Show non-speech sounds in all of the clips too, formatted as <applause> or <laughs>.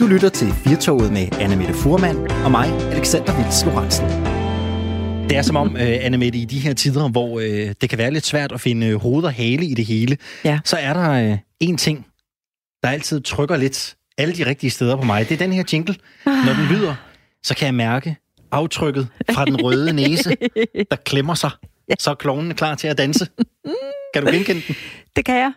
Du lytter til Firtoget med Anne Mette Furman og mig, Alexander Vils Lorentzen. Det er som om, uh, Anne Mette, i de her tider, hvor uh, det kan være lidt svært at finde hoved og hale i det hele, Ja. så er der uh, en ting, der altid trykker lidt alle de rigtige steder på mig. Det er den her jingle. Når den lyder, så kan jeg mærke aftrykket fra den røde næse, <laughs> der klemmer sig. Så er klovnen klar til at danse. Kan du genkende den? Det kan jeg.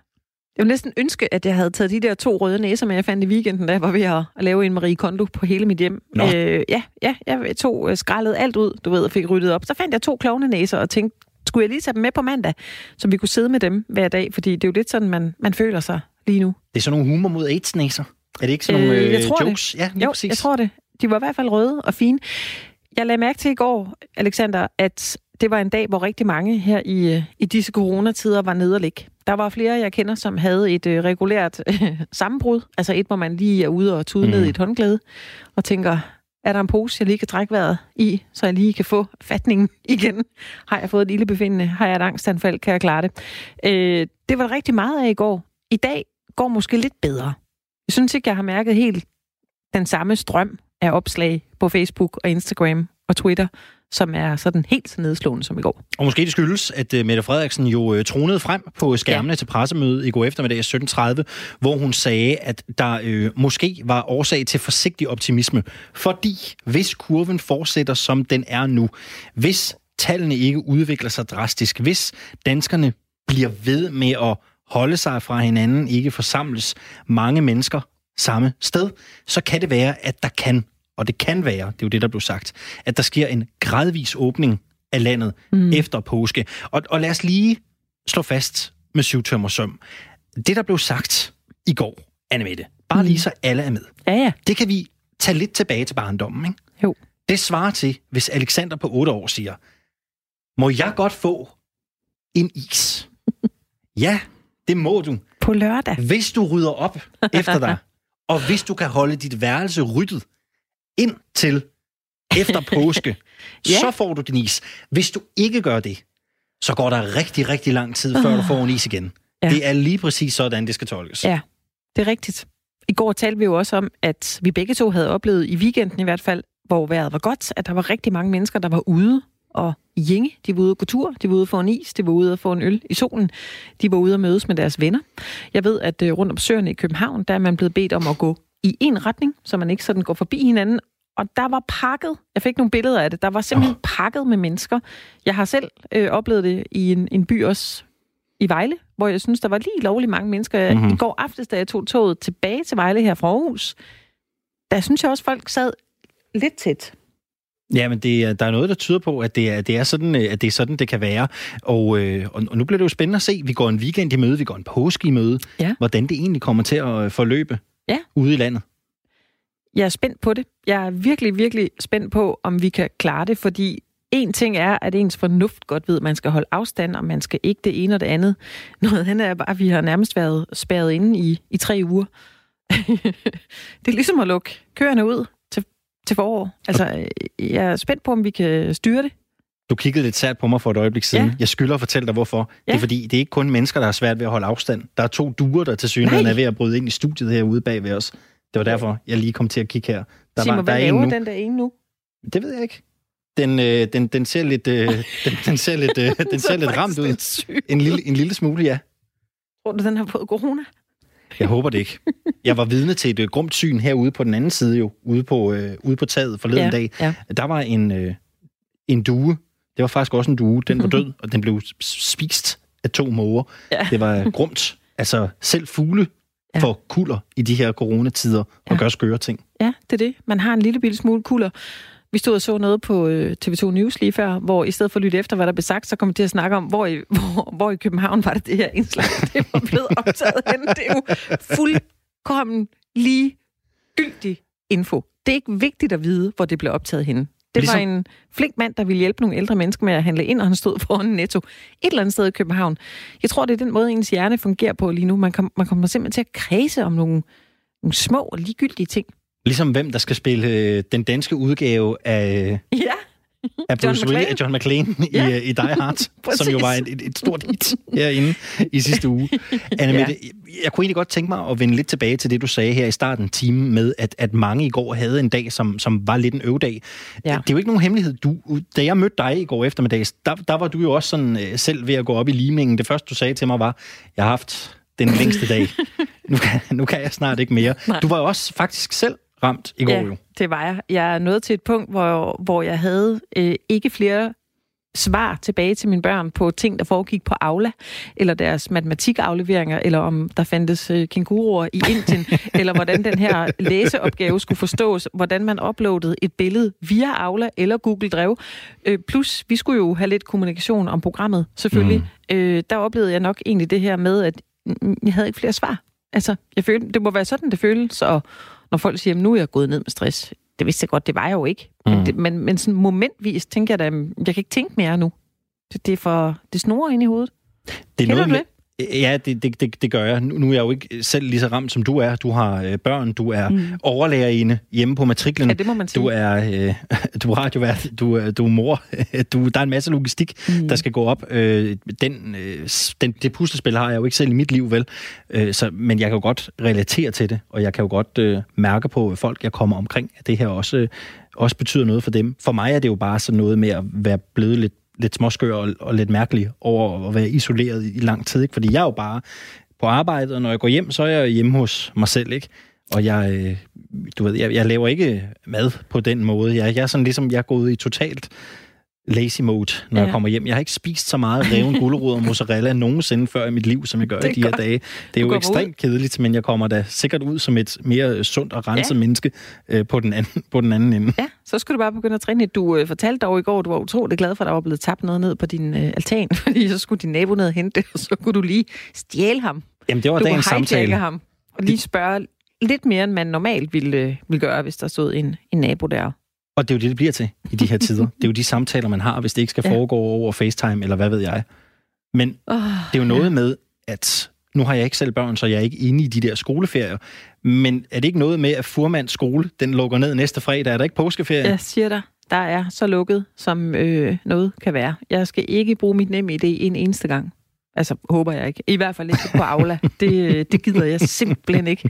Jeg vil næsten ønske, at jeg havde taget de der to røde næser, men jeg fandt i weekenden, da jeg var ved at, lave en Marie Kondo på hele mit hjem. Nå. Øh, ja, ja, jeg tog øh, skrællet alt ud, du ved, og fik ryddet op. Så fandt jeg to klovne næser og tænkte, skulle jeg lige tage dem med på mandag, så vi kunne sidde med dem hver dag, fordi det er jo lidt sådan, man, man føler sig lige nu. Det er sådan nogle humor mod AIDS-næser. Er det ikke sådan nogle Øh, jeg øh, tror det. jokes? Ja, lige Jo, præcis. jeg tror det. De var i hvert fald røde og fine. Jeg lagde mærke til i går, Alexander, at det var en dag, hvor rigtig mange her i, øh, i disse coronatider var nede og ligge. Der var flere, jeg kender, som havde et øh, regulært øh, <laughs> sammenbrud. Altså et, hvor man lige er ude og tude mm. ned i et håndklæde og tænker, er der en pose, jeg lige kan trække vejret i, så jeg lige kan få fatningen <laughs> igen? Har jeg fået et ildebefindende? Har jeg et angstanfald? Kan jeg klare det? Øh, det var der rigtig meget af i går. I dag går måske lidt bedre. Jeg synes ikke, jeg har mærket helt den samme strøm af opslag på Facebook og Instagram og Twitter, som er sådan helt så nedslående som i går. Og måske det skyldes, at uh, Mette Frederiksen jo uh, tronede frem på skærmene ja. til pressemødet i går eftermiddag 17.30, hvor hun sagde, at der uh, måske var årsag til forsigtig optimisme. Fordi hvis kurven fortsætter, som den er nu, hvis tallene ikke udvikler sig drastisk, hvis danskerne bliver ved med at holde sig fra hinanden, ikke forsamles mange mennesker samme sted, så kan det være, at der kan, og det kan være, det er jo det, der blev sagt, at der sker en gradvis åbning af landet mm. efter påske. Og, og lad os lige slå fast med syvtømmer søm. Det, der blev sagt i går, Anne Mette, bare lige så alle er med. Ja, ja. Det kan vi tage lidt tilbage til barndommen, ikke? Jo. Det svarer til, hvis Alexander på 8 år siger, må jeg godt få en is? <laughs> ja, det må du. På lørdag. Hvis du rydder op efter dig, <laughs> og hvis du kan holde dit værelse ryddet ind til efter <laughs> påske, Ja. så får du din is. Hvis du ikke gør det, så går der rigtig, rigtig lang tid, før du får en is igen. Ja. Det er lige præcis sådan, det skal tolkes. Ja, det er rigtigt. I går talte vi jo også om, at vi begge to havde oplevet, i weekenden i hvert fald, hvor vejret var godt, at der var rigtig mange mennesker, der var ude og jænge. De var ude at gå tur, de var ude at få en is, de var ude at få en øl i solen, de var ude at mødes med deres venner. Jeg ved, at øh, rundt om søerne i København, der er man blevet bedt om at gå i en retning, så man ikke sådan går forbi hinanden. Og der var pakket, jeg fik nogle billeder af det, der var simpelthen oh. pakket med mennesker. Jeg har selv øh, oplevet det i en, en by også i Vejle, hvor jeg synes, der var lige lovligt mange mennesker. Mm-hmm. I går aftes, da jeg tog toget tilbage til Vejle her fra Aarhus, der synes jeg også, folk sad lidt tæt. Ja, men det, er- der er noget, der tyder på, at det er, det er, sådan, øh, at det, er sådan, det kan være. Og, øh, og, nu bliver det jo spændende at se. Vi går en weekend i møde, vi går en påske i møde. Ja. Hvordan det egentlig kommer til at forløbe Ja. ude i landet. Jeg er spændt på det. Jeg er virkelig, virkelig spændt på, om vi kan klare det, fordi en ting er, at ens fornuft godt ved, at man skal holde afstand, og man skal ikke det ene og det andet. <laughs> Noget andet er bare, at vi har nærmest været spærret inde i, i tre uger. <laughs> det er ligesom at lukke køerne ud til, til forår. Altså, jeg er spændt på, om vi kan styre det. Du kiggede lidt sært på mig for et øjeblik siden. Ja. Jeg skylder at fortælle dig, hvorfor. Ja. Det er fordi, det er ikke kun mennesker, der har svært ved at holde afstand. Der er to duer, der til synligheden er ved at bryde ind i studiet herude bag ved os. Det var derfor, jeg lige kom til at kigge her. Der Sig mig, der hvad er en laver nu. den der ene nu? Det ved jeg ikke. Den, øh, den, den ser lidt, øh, den, den ser lidt, øh, <laughs> den ser lidt ramt ud. En lille, en lille smule, ja. Tror du, den har fået corona? Jeg håber det ikke. Jeg var vidne til et øh, grumt syn herude på den anden side jo, ude på, øh, ude på taget forleden Ja, dag. ja. Der var en, øh, en due. Det var faktisk også en due. Den var <laughs> død, og den blev spist af to måger. Ja. Det var grumt. Altså, selv fugle Ja. får kulder i de her coronatider og Ja. gør skøre ting. Ja, det er det. Man har en lille bitte smule kulder. Vi stod og så noget på øh, TV2 News lige før, hvor i stedet for at lytte efter, hvad der blev sagt, så kom vi til at snakke om, hvor i, <laughs> hvor, hvor i København var det det her indslag, <laughs> det var blevet optaget hen. Det er jo fuldkommen ligegyldig info. Det er ikke vigtigt at vide, hvor det blev optaget henne. Det Ligesom- var en flink mand, der ville hjælpe nogle ældre mennesker med at handle ind, og han stod <laughs> foran Netto et eller andet sted i København. Jeg tror, det er den måde, ens hjerne fungerer på lige nu. Man, kom, man kommer simpelthen til at kredse om nogle, nogle små og ligegyldige ting. Ligesom hvem, der skal spille øh, den danske udgave af, Ja, <laughs> af Bruce John Willis, John McClane ja. i, i Die Hard, <laughs> som jo var et, et, stort hit herinde i sidste uge. <laughs> Anne ja. jeg kunne egentlig godt tænke mig at vende lidt tilbage til det, du sagde her i starten time med, at, at mange i går havde en dag, som, som var lidt en øvedag. Ja. Det er jo ikke nogen hemmelighed. Du, da jeg mødte dig i går eftermiddag, der, der var du jo også sådan øh, selv ved at gå op i limingen. Det første, du sagde til mig var, jeg har haft den længste dag. nu, kan, nu kan jeg snart ikke mere. Nej. Du var jo også faktisk selv ramt i går ja, jo. det var jeg. Jeg er nået til et punkt, hvor, hvor jeg havde øh, ikke flere svar tilbage til mine børn på ting, der foregik på Aula, eller deres matematikafleveringer, eller om der fandtes øh, kænguruer i Indien, <laughs> eller hvordan den her læseopgave skulle forstås, hvordan man uploadede et billede via Aula eller Google Drive. Øh, plus, vi skulle jo have lidt kommunikation om programmet, selvfølgelig. Mm. Øh, der oplevede jeg nok egentlig det her med, at jeg havde ikke flere svar. Altså, jeg følte, det må være sådan, det føles, og når folk siger, at nu er jeg gået ned med stress. Det vidste jeg godt, det var jeg jo ikke. Mm. Men, det, men, men sådan momentvis tænker jeg da, jeg kan ikke tænke mere nu. Det, det er for, det snor ind i hovedet. Det er Kender noget, du det? Ja, det, det, det, det gør jeg. Nu, nu er jeg jo ikke selv lige så ramt, som du er. Du har øh, børn, du er mm. overlærerinde hjemme på matriklen. Ja, det må man sige. Du er, øh, <laughs> du er radiovært, du, er, du er mor. <laughs> Du, der er en masse logistik, mm. der skal gå op. Øh, den, øh, den, det puslespil har jeg jo ikke selv i mit liv, vel? Øh, så, men jeg kan jo godt relatere til det, og jeg kan jo godt øh, mærke på folk, jeg kommer omkring, at det her også, øh, også betyder noget for dem. For mig er det jo bare sådan noget med at være blevet lidt lidt småskør og, og lidt mærkelig over at være isoleret i lang tid. Ikke? Fordi jeg er jo bare på arbejde, og når jeg går hjem, så er jeg hjemme hos mig selv. ikke. Og jeg, øh, du ved, jeg, jeg laver ikke mad på den måde. Jeg, jeg er sådan ligesom, jeg er gået i totalt lazy mode, når ja. jeg kommer hjem. Jeg har ikke spist så meget reven <laughs> gulerod og mozzarella nogensinde før i mit liv, som jeg gør i de her godt. dage. Det er jo ekstremt ud. kedeligt, men jeg kommer da sikkert ud som et mere sundt og renset ja. menneske øh, på, den anden, på den anden ende. Ja, så skulle du bare begynde at træne. Du øh, fortalte dog i går, du var utrolig glad for, at der var blevet tabt noget ned på din øh, altan, <laughs> fordi så skulle din nabo ned og hente og så kunne du lige stjæle ham. Jamen, det var du dagens samtale. ham og lige spørge lidt mere, end man normalt ville, øh, ville gøre, hvis der stod en, en nabo der. Og det er jo det, det bliver til i de her tider. <laughs> Det er jo de samtaler, man har, hvis det ikke skal foregå ja. over FaceTime, eller hvad ved jeg. Men oh, det er jo noget ja. med, at nu har jeg ikke selv børn, så jeg er ikke inde i de der skoleferier. Men er det ikke noget med, at Furmands skole, den lukker ned næste fredag? Er der ikke påskeferie? Jeg siger dig, der er så lukket, som øh, noget kan være. Jeg skal ikke bruge mit nemme idé en eneste gang. Altså, håber jeg ikke. I hvert fald ikke på Aula. Det, det gider jeg simpelthen ikke.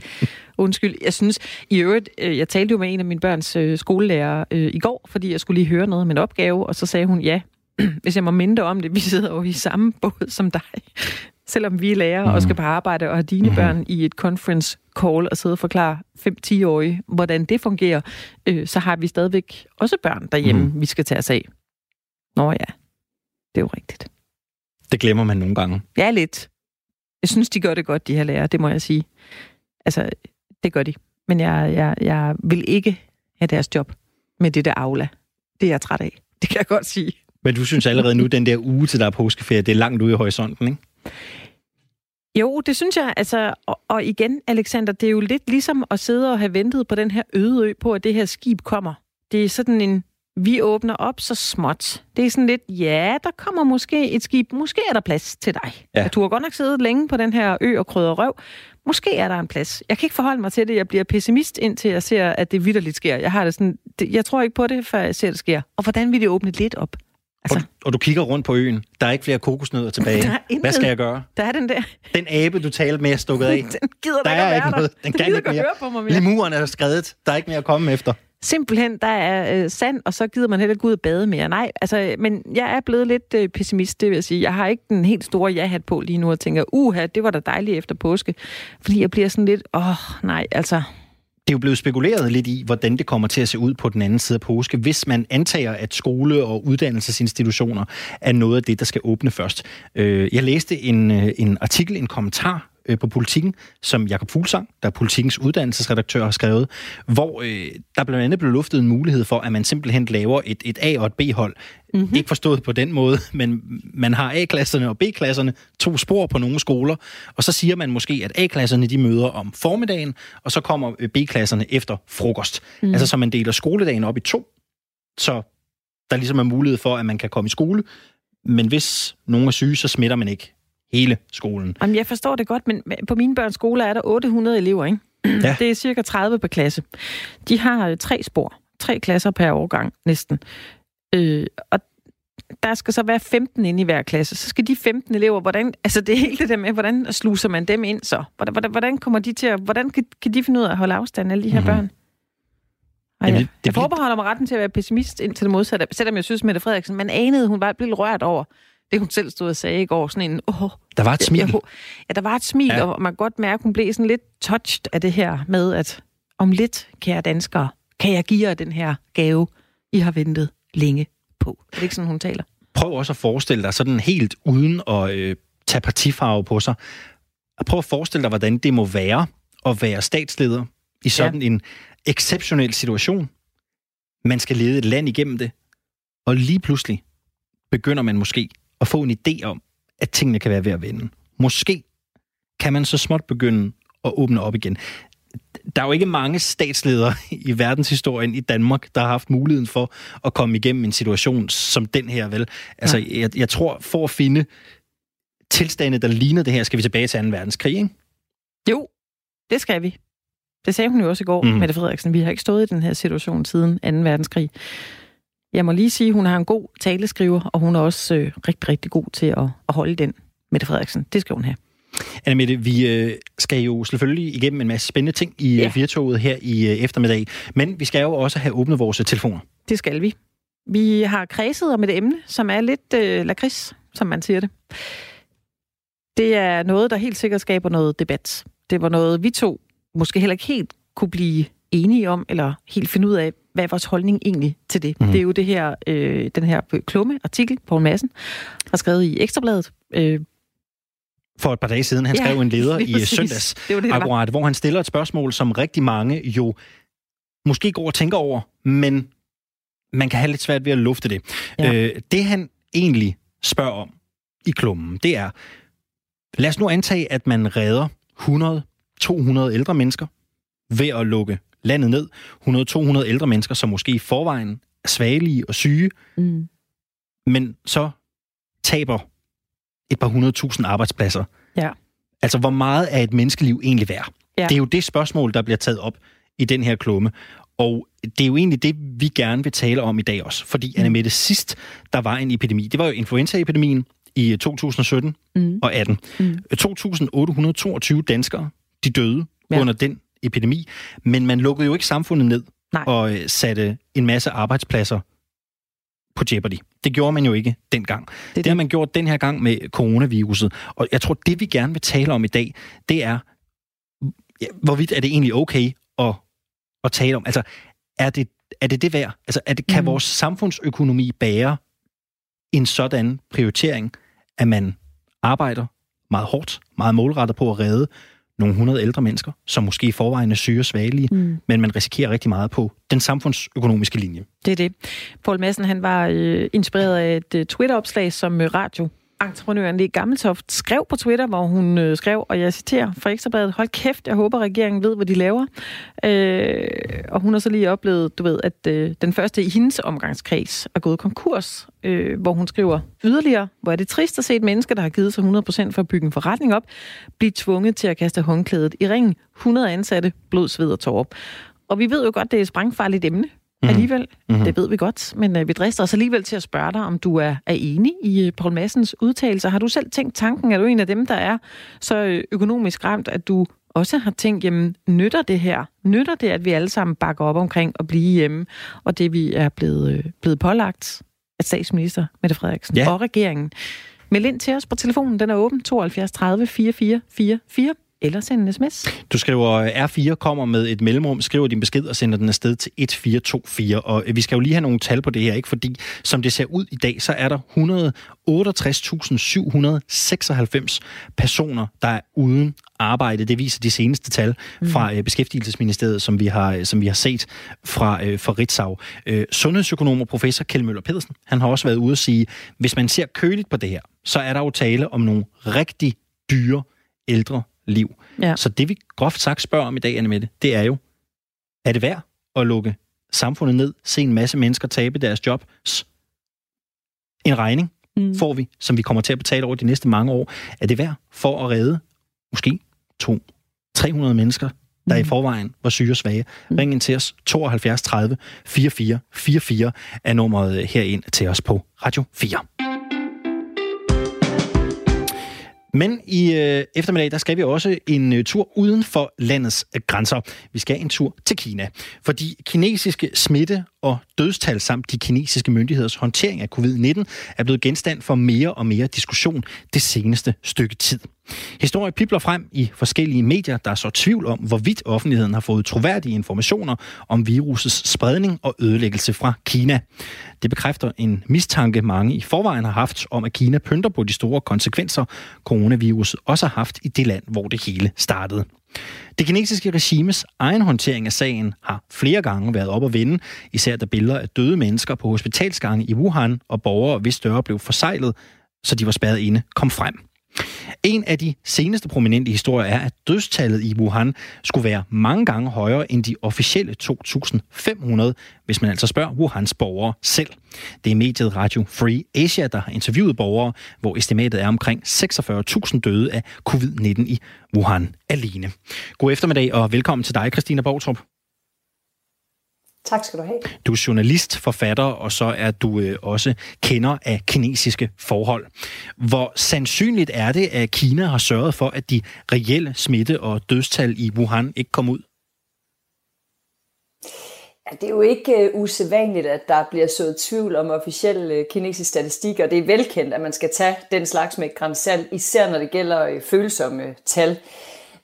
Undskyld. Jeg synes, i øvrigt, øh, jeg talte jo med en af mine børns øh, skolelærer øh, i går, fordi jeg skulle lige høre noget om en opgave, og så sagde hun, ja, <clears throat> hvis jeg må minde om det, vi sidder jo i samme båd som dig. <laughs> Selvom vi er lærer og skal på arbejde og har dine mm. børn i et conference call og sidde og forklare 5-10-årige, hvordan det fungerer, øh, så har vi stadigvæk også børn derhjemme, mm. vi skal tage os af. Nå ja, det er jo rigtigt. Det glemmer man nogle gange. Ja, lidt. Jeg synes, de gør det godt, de her lærere, det må jeg sige. Altså, det gør de. Men jeg, jeg, jeg vil ikke have deres job med det der aula. Det er jeg træt af. Det kan jeg godt sige. Men du synes allerede nu, den der uge til der er påskeferie, det er langt ude i horisonten, ikke? Jo, det synes jeg. Altså, og, og igen, Alexander, det er jo lidt ligesom at sidde og have ventet på den her øde ø på, at det her skib kommer. Det er sådan en vi åbner op så småt. Det er sådan lidt, ja, der kommer måske et skib. Måske er der plads til dig. Ja. Du har godt nok siddet længe på den her ø og krydder røv. Måske er der en plads. Jeg kan ikke forholde mig til det. Jeg bliver pessimist, indtil jeg ser, at det vidderligt sker. Jeg, har det sådan, jeg tror ikke på det, før jeg ser, det sker. Og hvordan vil det åbne lidt op? Altså. Og, og du kigger rundt på øen. Der er ikke flere kokosnødder tilbage. <laughs> Hvad skal jeg gøre? Der er den der. Den abe, du talte med, er stukket af. <laughs> den gider der er ikke noget. Den, den kan ikke mere. Høre på mig mere. Limuren er skrevet. Der er ikke mere at komme efter simpelthen, der er øh, sand, og så gider man heller ikke ud og bade mere. Nej, altså, øh, men jeg er blevet lidt øh, pessimist, det vil jeg sige. Jeg har ikke den helt store ja-hat på lige nu, og tænker, uha, det var da dejligt efter påske. Fordi jeg bliver sådan lidt, åh, oh, nej, altså... Det er jo blevet spekuleret lidt i, hvordan det kommer til at se ud på den anden side af påske, hvis man antager, at skole- og uddannelsesinstitutioner er noget af det, der skal åbne først. Øh, jeg læste en, øh, en artikel, en kommentar øh, på Politikken, som Jakob Fuglsang, der er Politikens uddannelsesredaktør, har skrevet, hvor øh, der blandt andet blev luftet en mulighed for, at man simpelthen laver et, et A- og et B-hold. Mm-hmm. Ikke forstået på den måde, <laughs> men man har A-klasserne og B-klasserne, to spor på nogle skoler, og så siger man måske, at A-klasserne de møder om formiddagen, og så kommer øh, B-klasserne efter frokost. Mm. Altså så man deler skoledagen op i to, så der ligesom er mulighed for, at man kan komme i skole, men hvis nogen er syge, så smitter man ikke hele skolen. Jamen, jeg forstår det godt, men på mine børns skole er der 800 elever, ikke? Ja. Det er cirka 30 per klasse. De har øh, tre spor. Tre klasser per årgang, næsten. Øh, og der skal så være 15 inde i hver klasse. Så skal de 15 elever, hvordan, altså det helt det der med, hvordan sluser man dem ind så? Hvordan, hvordan, hvordan kommer de til at, hvordan kan, kan de finde ud af at holde afstand, alle de her mm-hmm. børn? Og Jamen, det, det, jeg forbeholder mig retten til at være pessimist indtil det modsatte, selvom jeg synes, Mette Frederiksen, man anede, hun var blevet rørt over det, hun selv stod og sagde i går. Sådan en, åh, der var et smil. Jeg, ja, der var et smil, ja. og man kan godt mærke, hun blev sådan lidt touched af det her med, at om lidt, kære danskere, kan jeg give jer den her gave, I har ventet længe på. Er det ikke sådan, hun taler? Prøv også at forestille dig sådan helt uden at øh, tage partifarve på sig. Prøv at forestille dig, hvordan det må være at være statsleder i sådan ja. en exceptionel situation. Man skal lede et land igennem det. Og lige pludselig begynder man måske at få en idé om, at tingene kan være ved at vende. Måske kan man så småt begynde at åbne op igen. Der er jo ikke mange statsledere i verdenshistorien i Danmark, der har haft muligheden for at komme igennem en situation som den her, vel? Altså, ja. jeg, jeg tror, for at finde tilstande, der ligner det her, skal vi tilbage til 2. verdenskrig, ikke? Jo, det skal vi. Det sagde hun jo også i går, mm. Mette Frederiksen. Vi har ikke stået i den her situation siden 2. verdenskrig. Jeg må lige sige, hun har en god taleskriver, og hun er også øh, rigtig, rigtig god til at, at holde den, Mette Frederiksen. Det skal hun have. Anna Mette, vi øh, skal jo selvfølgelig igennem en masse spændende ting i ja. Virtoget her i øh, eftermiddag, men vi skal jo også have åbnet vores telefoner. Det skal vi. Vi har kredset om et emne, som er lidt øh, lakrids, som man siger det. Det er noget, der helt sikkert skaber noget debat. Det var noget, vi to måske heller ikke helt kunne blive enige om, eller helt finde ud af, hvad er vores holdning egentlig til det? Mm. Det er jo det her, øh, den her klumme artikel, Poul Madsen har skrevet i Ekstrabladet. Øh, for et par dage siden. Han ja, skrev en leder i præcis. søndags, det det, akkurat, hvor han stiller et spørgsmål, som rigtig mange jo måske går og tænker over, men man kan have lidt svært ved at lufte det. Ja. Øh, det han egentlig spørger om i klummen, det er, lad os nu antage, at man redder 100-200 ældre mennesker ved at lukke landet ned. 100-200 ældre mennesker, som måske i forvejen er svagelige og syge, mm. men så taber et par hundredtusind arbejdspladser. Ja. Altså, hvor meget er et menneskeliv egentlig værd? Ja. Det er jo det spørgsmål, der bliver taget op i den her klumme. Og det er jo egentlig det, vi gerne vil tale om i dag også. Fordi, mm. det sidst der var en epidemi, det var jo influenzaepidemien i 2017 mm. og 18. Mm. 2.822 danskere, de døde ja. under den epidemi. Men man lukkede jo ikke samfundet ned Nej. og øh, satte en masse arbejdspladser på jeopardy. Det gjorde man jo ikke dengang. Det, det. det har man gjort den her gang med coronaviruset. Og jeg tror, det vi gerne vil tale om i dag, det er, hvorvidt er det egentlig okay at, at tale om? Altså, er det er det, det værd? Altså, er det, kan mm. vores samfundsøkonomi bære en sådan prioritering, at man arbejder meget hårdt, meget målrettet på at redde nogle hundrede ældre mennesker, som måske i forvejen er syge og svagelige, mm. men man risikerer rigtig meget på den samfundsøkonomiske linje. Det er det. Paul Madsen han var øh, inspireret af et øh, Twitter-opslag, som øh, radio entreprenøren Lee Gammeltoft skrev på Twitter, hvor hun øh, skrev, og jeg citerer fra Ekstrabladet, hold kæft, jeg håber, regeringen ved, hvad de laver. Øh, og hun har så lige oplevet, du ved, at øh, den første i hendes omgangskreds er gået konkurs, øh, hvor hun skriver yderligere, hvor er det trist at se et menneske, der har givet sig 100% for at bygge en forretning op, blive tvunget til at kaste håndklædet i ringen. 100 ansatte, blod, sved og tårer. Og vi ved jo godt, det er et sprængfarligt emne, mm. alligevel. Mm-hmm. Det ved vi godt, men øh, vi drister os alligevel til at spørge dig, om du er, er enig i øh, Paul Massens udtalelser. Har du selv tænkt tanken, er du en af dem, der er så øh, økonomisk ramt, at du også har tænkt, jamen, nytter det her? Nytter det, at vi alle sammen bakker op omkring at blive hjemme, og det vi er blevet, øh, blevet pålagt af statsminister Mette Frederiksen ja. og regeringen? Meld ind til os på telefonen, den er åben 72 30 44 44 eller sende en sms. Du skriver, R4 kommer med et mellemrum, skriver din besked og sender den afsted til 1424. Og vi skal jo lige have nogle tal på det her, ikke? fordi som det ser ud i dag, så er der 168.796 personer, der er uden arbejde. Det viser de seneste tal mm. fra mm. Beskæftigelsesministeriet, som vi har, som vi har set fra, øh, fra Ritzau. Øh, sundhedsøkonom og professor Kjell Møller Pedersen, han har også været ude at sige, hvis man ser køligt på det her, så er der jo tale om nogle rigtig dyre ældre liv. Ja. Så det vi groft sagt spørger om i dag, Annemette, det er jo, er det værd at lukke samfundet ned, se en masse mennesker tabe deres jobs? En regning mm. får vi, som vi kommer til at betale over de næste mange år. Er det værd for at redde måske to, 300 mennesker der i mm. forvejen var syge og svage. Mm. Ring ind til os 72 30 44 44 er nummeret herind til os på Radio 4. Men i øh, eftermiddag, der skal vi også en øh, tur uden for landets øh, grænser. Vi skal en tur til Kina, fordi kinesiske smitte og dødstal samt de kinesiske myndigheders håndtering af covid-19 er blevet genstand for mere og mere diskussion det seneste stykke tid. Historie pipler frem i forskellige medier, der er så tvivl om, hvorvidt offentligheden har fået troværdige informationer om virusets spredning og ødelæggelse fra Kina. Det bekræfter en mistanke, mange i forvejen har haft om, at Kina pynter på de store konsekvenser, coronaviruset også har haft i det land, hvor det hele startede. Det kinesiske regimes egen håndtering af sagen har flere gange været op at vinde, især da billeder af døde mennesker på hospitalsgange i Wuhan og borgere, hvis døre blev forsejlet, så de var spadet inde, kom frem. En af de seneste prominente historier er, at dødstallet i Wuhan skulle være mange gange højere end de officielle 2.500, hvis man altså spørger Wuhans borgere selv. Det er mediet Radio Free Asia, der har interviewet borgere, hvor estimatet er omkring 46.000 døde af covid-19 i Wuhan alene. God eftermiddag og velkommen til dig, Christina Bortrup. Tak skal du have. Du er journalist, forfatter, og så er du øh, også kender af kinesiske forhold. Hvor sandsynligt er det, at Kina har sørget for, at de reelle smitte- og dødstal i Wuhan ikke kom ud? Ja, det er jo ikke uh, usædvanligt, at der bliver sået tvivl om officielle uh, kinesiske statistik, og det er velkendt, at man skal tage den slags med grænsal, især når det gælder uh, følsomme tal.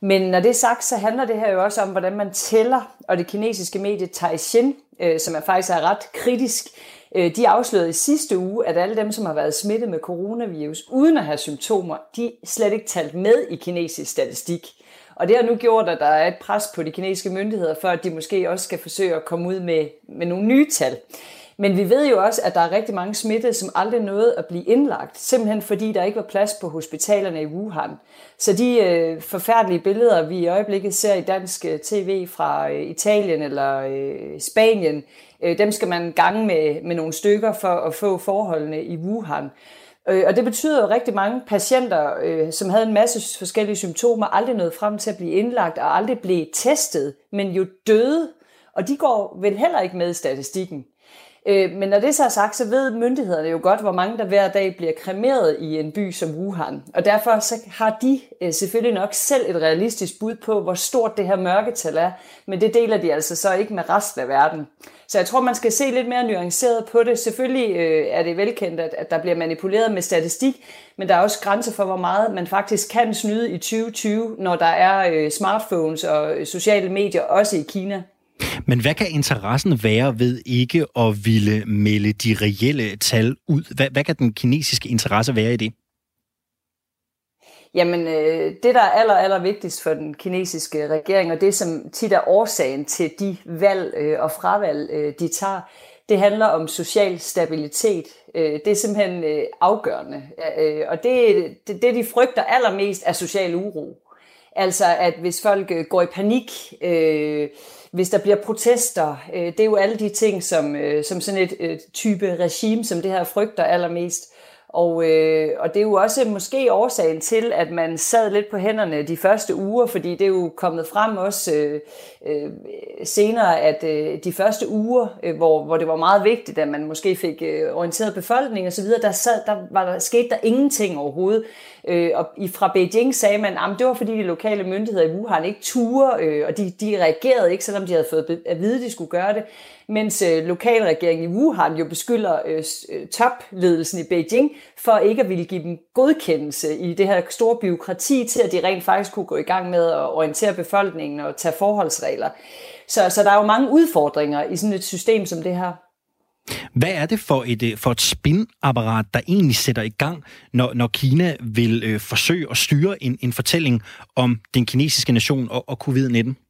Men når det er sagt, så handler det her jo også om, hvordan man tæller, og det kinesiske medie Taishin, øh, som er faktisk er ret kritisk, øh, de afslørede i sidste uge, at alle dem, som har været smittet med coronavirus uden at have symptomer, de slet ikke talt med i kinesisk statistik. Og det har nu gjort, at der er et pres på de kinesiske myndigheder, for at de måske også skal forsøge at komme ud med, med nogle nye tal. Men vi ved jo også, at der er rigtig mange smittede, som aldrig nåede at blive indlagt, simpelthen fordi der ikke var plads på hospitalerne i Wuhan. Så de øh, forfærdelige billeder, vi i øjeblikket ser i dansk øh, tv fra øh, Italien eller øh, Spanien, øh, dem skal man gange med, med nogle stykker for at få forholdene i Wuhan. Øh, og det betyder at rigtig mange patienter, øh, som havde en masse forskellige symptomer, aldrig nåede frem til at blive indlagt og aldrig blev testet, men jo døde. Og de går vel heller ikke med i statistikken. Øh, men når det så er sagt, så ved myndighederne jo godt, hvor mange der hver dag bliver kremeret i en by som Wuhan. Og derfor så har de øh, selvfølgelig nok selv et realistisk bud på, hvor stort det her mørketal er. Men det deler de altså så ikke med resten af verden. Så jeg tror, man skal se lidt mere nuanceret på det. Selvfølgelig øh, er det velkendt, at, der bliver manipuleret med statistik, men der er også grænser for, hvor meget man faktisk kan snyde i 2020, når der er smartphones og sociale medier, også i Kina. Men hvad kan interessen være ved ikke at ville melde de reelle tal ud? Hvad, hvad kan den kinesiske interesse være i det? Jamen, øh, det der er aller, aller vigtigst for den kinesiske regering, og det som tit er årsagen til de valg øh, og fravalg, øh, de tager, det handler om social stabilitet. Øh, det er simpelthen øh, afgørende. Øh, og det, det, det, de frygter allermest, er social uro. Altså, at hvis folk øh, går i panik, øh, hvis der bliver protester, øh, det er jo alle de ting, som, øh, som sådan et type regime, som det her frygter allermest. Og, øh, og det er jo også måske årsagen til, at man sad lidt på hænderne de første uger, fordi det er jo kommet frem også øh, øh, senere, at øh, de første uger, øh, hvor, hvor det var meget vigtigt, at man måske fik øh, orienteret befolkningen osv., der, sad, der, var der skete der ingenting overhovedet. Øh, og fra Beijing sagde man, at det var fordi de lokale myndigheder i Wuhan ikke turde, øh, og de, de reagerede ikke, selvom de havde fået at vide, at de skulle gøre det mens øh, lokalregeringen i Wuhan jo beskylder øh, øh, topledelsen i Beijing for ikke at ville give dem godkendelse i det her store byråkrati til, at de rent faktisk kunne gå i gang med at orientere befolkningen og tage forholdsregler. Så, så der er jo mange udfordringer i sådan et system som det her. Hvad er det for et, øh, for et spinapparat, der egentlig sætter i gang, når, når Kina vil øh, forsøge at styre en, en fortælling om den kinesiske nation og, og covid-19?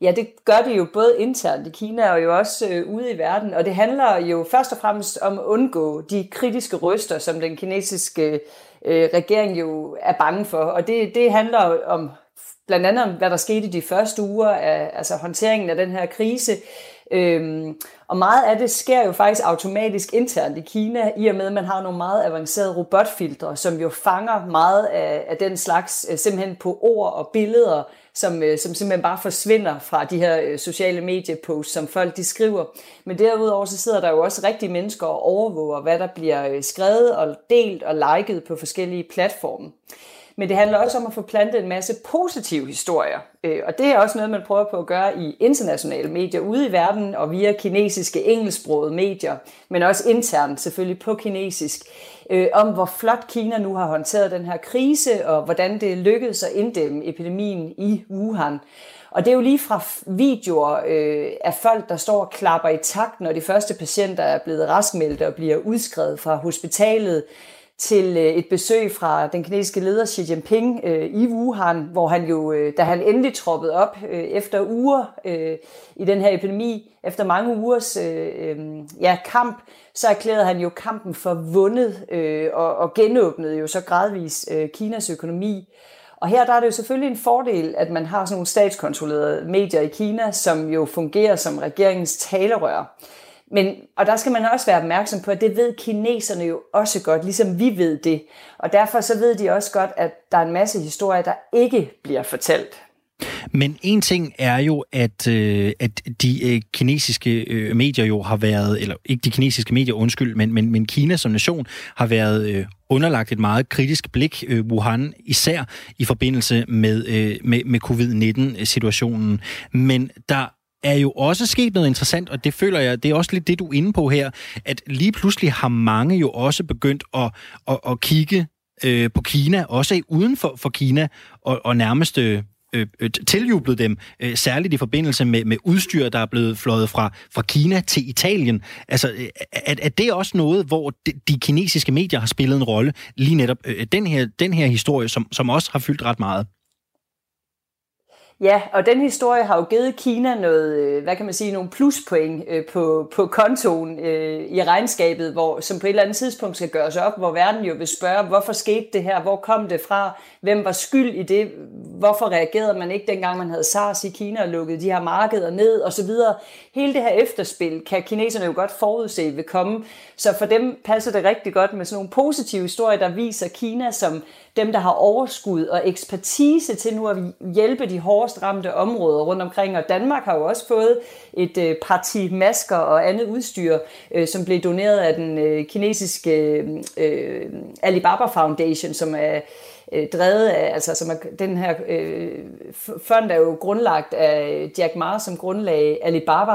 Ja, det gør det jo både internt i Kina og jo også øh, ude i verden. Og det handler jo først og fremmest om at undgå de kritiske røster, som den kinesiske øh, regering jo er bange for. Og det, det handler om blandt andet om, hvad der skete i de første uger af altså håndteringen af den her krise. Øhm, og meget af det sker jo faktisk automatisk internt i Kina, i og med at man har nogle meget avancerede robotfiltre, som jo fanger meget af, af den slags øh, simpelthen på ord og billeder, som, øh, som simpelthen bare forsvinder fra de her øh, sociale medieposts, som folk de skriver. Men derudover så sidder der jo også rigtige mennesker og overvåger, hvad der bliver øh, skrevet og delt og liket på forskellige platforme. Men det handler også om at få plantet en masse positive historier. Øh, og det er også noget, man prøver på at gøre i internationale medier ude i verden og via kinesiske engelsksprogede medier, men også internt selvfølgelig på kinesisk, øh, om hvor flot Kina nu har håndteret den her krise, og hvordan det lykkedes at inddæmme epidemien i Wuhan. Og det er jo lige fra videoer øh, af folk, der står og klapper i takt, når de første patienter er blevet raskmeldte og bliver udskrevet fra hospitalet, til øh, et besøg fra den kinesiske leder Xi Jinping øh, i Wuhan, hvor han jo, øh, da han endelig troppede op øh, efter uger øh, i den her epidemi, efter mange ugers øh, øh, ja, kamp, så erklærede han jo kampen for vundet øh, og, og genåbnede jo så gradvist øh, Kinas økonomi. Og her der er det jo selvfølgelig en fordel, at man har sådan nogle statskontrollerede medier i Kina, som jo fungerer som regeringens talerør. Men, og der skal man også være opmærksom på, at det ved kineserne jo også godt, ligesom vi ved det. Og derfor så ved de også godt, at der er en masse historier, der ikke bliver fortalt. Men en ting er jo, at, øh, at de øh, kinesiske øh, medier jo har været, eller ikke de kinesiske medier, undskyld, men, men, men Kina som nation har været øh, underlagt et meget kritisk blik, øh, Wuhan, især i forbindelse med, øh, med, med covid-19-situationen. Men der er jo også sket noget interessant, og det føler jeg, det er også lidt det, du er inde på her, at lige pludselig har mange jo også begyndt at, at, at kigge øh, på Kina, også uden for, for Kina, og, og nærmest øh, øh, øh tiljublet dem, øh, særligt i forbindelse med, med udstyr, der er blevet fløjet fra, fra Kina til Italien. Altså, øh, er, er det også noget, hvor de, de kinesiske medier har spillet en rolle, lige netop øh, den, her, den her historie, som, som også har fyldt ret meget? Ja, og den historie har jo givet Kina noget, øh, hvad kan man sige, nogle pluspoint øh, på, på kontoen øh, i regnskabet, hvor, som på et eller andet tidspunkt skal gøres op, hvor verden jo vil spørge, hvorfor skete det her, hvor kom det fra, hvem var skyld i det, hvorfor reagerede man ikke dengang man havde SARS i Kina og lukkede de her markeder ned osv. Hele det her efterspil kan kineserne jo godt forudse vil komme, så for dem passer det rigtig godt med sådan nogle positive historier, der viser Kina som dem, der har overskud og ekspertise til nu at hjælpe de hårdest ramte områder rundt omkring. Og Danmark har jo også fået et øh, parti masker og andet udstyr, øh, som blev doneret af den øh, kinesiske Alibaba Foundation, som er øh, drevet af, altså som er, den her øh, fond er jo grundlagt af Jack Ma, som grundlagde Alibaba,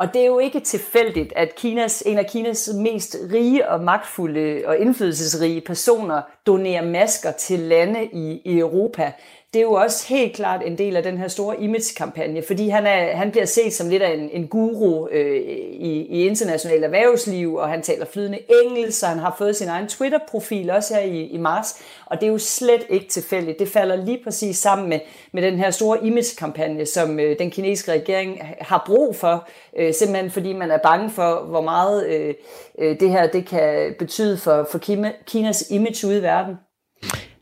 og det er jo ikke tilfældigt, at Kinas, en af Kinas mest rige og magtfulde og indflydelsesrige personer donerer masker til lande i, i Europa det er jo også helt klart en del af den her store image-kampagne, fordi han, er, han bliver set som lidt af en, en guru øh, i, i internationalt erhvervsliv, og han taler flydende engelsk, og han har fået sin egen Twitter-profil også her i, i marts, og det er jo slet ikke tilfældigt. Det falder lige præcis sammen med, med den her store image-kampagne, som øh, den kinesiske regering har brug for, øh, simpelthen fordi man er bange for, hvor meget øh, øh, det her det kan betyde for, for Kinas image ude i verden.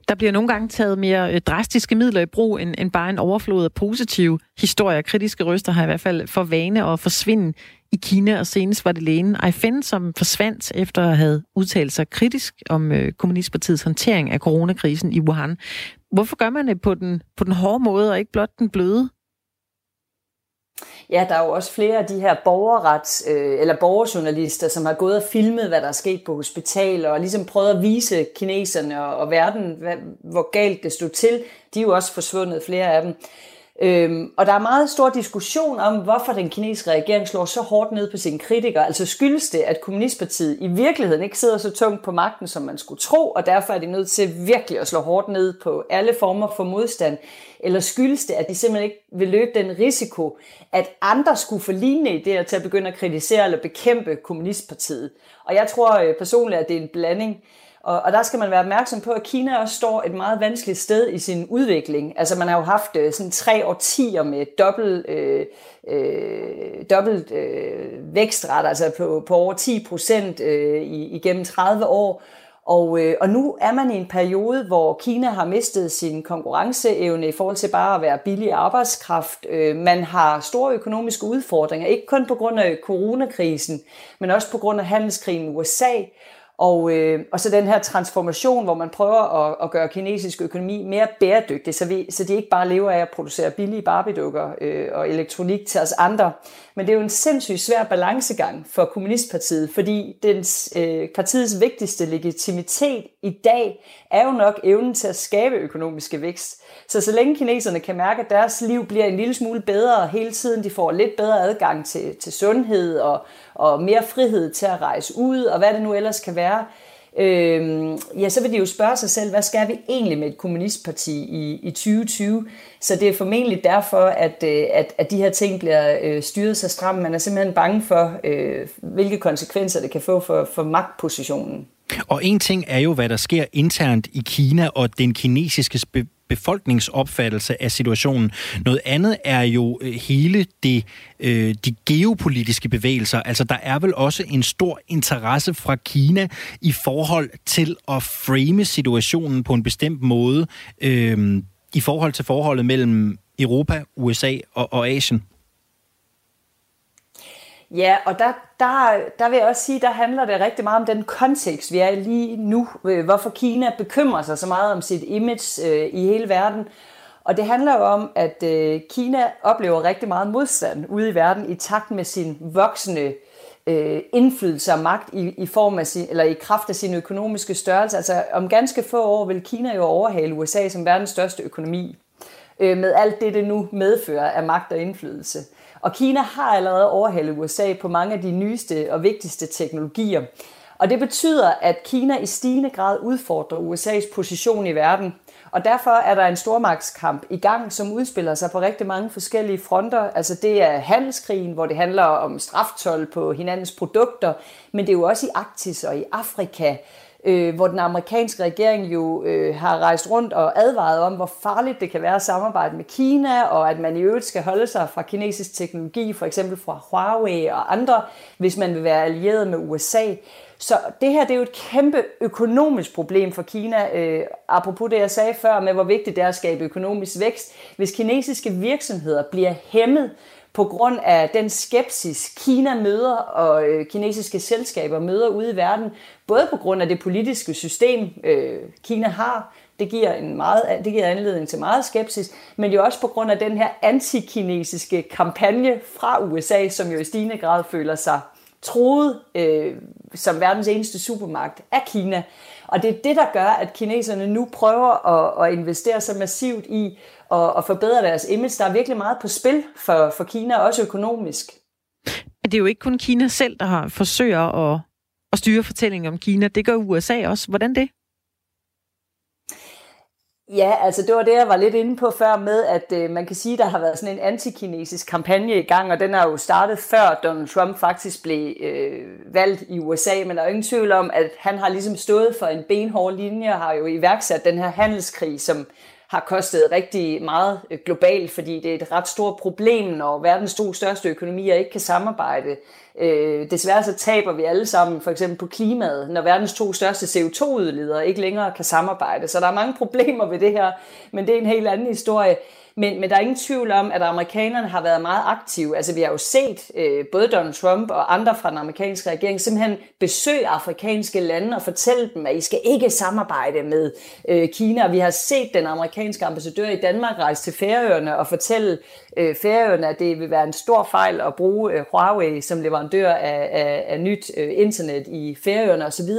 Der bliver nogle gange taget mere øh, drastiske midler i brug, end, end bare en overflod af positive historier. Kritiske røster har i hvert fald for vane at forsvinde i Kina, og senest var det lægen Aifen, som forsvandt efter at have udtalt sig kritisk om øh, Kommunistpartiets håndtering af coronakrisen i Wuhan. Hvorfor gør man det på den, på den hårde måde, og ikke blot den bløde? Ja, der er jo også flere af de her borgerrets, øh, eller borgerjournalister, som har gået og filmet, hvad der er sket på hospitaler, og ligesom prøvet at vise kineserne og, og verden, hvad, hvor galt det stod til. De er jo også forsvundet, flere af dem. Øhm, og der er meget stor diskussion om, hvorfor den kinesiske regering slår så hårdt ned på sine kritikere. Altså skyldes det, at Kommunistpartiet i virkeligheden ikke sidder så tungt på magten, som man skulle tro, og derfor er de nødt til virkelig at slå hårdt ned på alle former for modstand. Eller skyldes det, at de simpelthen ikke vil løbe den risiko, at andre skulle få lignende idéer til at begynde at kritisere eller bekæmpe Kommunistpartiet. Og jeg tror øh, personligt, at det er en blanding. Og, og der skal man være opmærksom på, at Kina også står et meget vanskeligt sted i sin udvikling. Altså man har jo haft øh, sådan tre årtier med dobbelt, øh, øh, dobbelt øh, vækstret, altså på, på over 10 procent øh, igennem 30 år. Og, øh, og nu er man i en periode, hvor Kina har mistet sin konkurrenceevne i forhold til bare at være billig arbejdskraft. Øh, man har store økonomiske udfordringer, ikke kun på grund af coronakrisen, men også på grund af handelskrigen i USA. Og, øh, og så den her transformation, hvor man prøver at, at gøre kinesisk økonomi mere bæredygtig, så, vi, så de ikke bare lever af at producere billige barbiedukker øh, og elektronik til os andre. Men det er jo en sindssygt svær balancegang for Kommunistpartiet, fordi dens, øh, partiets vigtigste legitimitet i dag er jo nok evnen til at skabe økonomiske vækst. Så så længe kineserne kan mærke, at deres liv bliver en lille smule bedre hele tiden, de får lidt bedre adgang til, til sundhed og, og mere frihed til at rejse ud, og hvad det nu ellers kan være, øh, ja, så vil de jo spørge sig selv, hvad skal vi egentlig med et kommunistparti i, i 2020? Så det er formentlig derfor, at, øh, at, at de her ting bliver øh, styret så stramt. Man er simpelthen bange for, øh, hvilke konsekvenser det kan få for, for magtpositionen. Og en ting er jo, hvad der sker internt i Kina og den kinesiske befolkningsopfattelse af situationen. Noget andet er jo øh, hele det, øh, de geopolitiske bevægelser. Altså, der er vel også en stor interesse fra Kina i forhold til at frame situationen på en bestemt måde øh, i forhold til forholdet mellem Europa, USA og, og Asien. Ja, og der, der, der vil jeg også sige, der handler det rigtig meget om den kontekst, vi er i lige nu. Øh, hvorfor Kina bekymrer sig så meget om sit image øh, i hele verden. Og det handler jo om, at øh, Kina oplever rigtig meget modstand ude i verden i takt med sin voksende øh, indflydelse og magt i, i form af sin, eller i kraft af sin økonomiske størrelse. Altså om ganske få år vil Kina jo overhale USA som verdens største økonomi. Øh, med alt det, det nu medfører af magt og indflydelse. Og Kina har allerede overhalet USA på mange af de nyeste og vigtigste teknologier. Og det betyder, at Kina i stigende grad udfordrer USA's position i verden. Og derfor er der en stormagtskamp i gang, som udspiller sig på rigtig mange forskellige fronter. Altså det er handelskrigen, hvor det handler om straftol på hinandens produkter, men det er jo også i Arktis og i Afrika, øh, hvor den amerikanske regering jo øh, har rejst rundt og advaret om, hvor farligt det kan være at samarbejde med Kina, og at man i øvrigt skal holde sig fra kinesisk teknologi, for eksempel fra Huawei og andre, hvis man vil være allieret med USA. Så det her det er jo et kæmpe økonomisk problem for Kina, øh, apropos det jeg sagde før med, hvor vigtigt det er at skabe økonomisk vækst. Hvis kinesiske virksomheder bliver hæmmet på grund af den skepsis, Kina møder og øh, kinesiske selskaber møder ude i verden, både på grund af det politiske system, øh, Kina har, det giver, en meget, det giver anledning til meget skepsis, men jo også på grund af den her antikinesiske kampagne fra USA, som jo i stigende grad føler sig troet øh, som verdens eneste supermagt af Kina. Og det er det, der gør, at kineserne nu prøver at, at investere så massivt i at, at forbedre deres image. Der er virkelig meget på spil for, for Kina, også økonomisk. Det er jo ikke kun Kina selv, der har forsøger at, at styre fortællingen om Kina. Det gør USA også. Hvordan det? Ja, altså det var det, jeg var lidt inde på før med, at øh, man kan sige, at der har været sådan en antikinesisk kampagne i gang, og den er jo startet før Donald Trump faktisk blev øh, valgt i USA, men der er jo ingen tvivl om, at han har ligesom stået for en benhård linje og har jo iværksat den her handelskrig, som har kostet rigtig meget øh, globalt, fordi det er et ret stort problem, når verdens to største økonomier ikke kan samarbejde. Øh, desværre så taber vi alle sammen for eksempel på klimaet, når verdens to største CO2-udledere ikke længere kan samarbejde. Så der er mange problemer ved det her, men det er en helt anden historie. Men, men der er ingen tvivl om, at amerikanerne har været meget aktive. Altså vi har jo set øh, både Donald Trump og andre fra den amerikanske regering simpelthen besøge afrikanske lande og fortælle dem, at I skal ikke samarbejde med øh, Kina. Vi har set den amerikanske ambassadør i Danmark rejse til Færøerne og fortælle øh, Færøerne, at det vil være en stor fejl at bruge øh, Huawei som leverandør af, af, af nyt øh, internet i Færøerne osv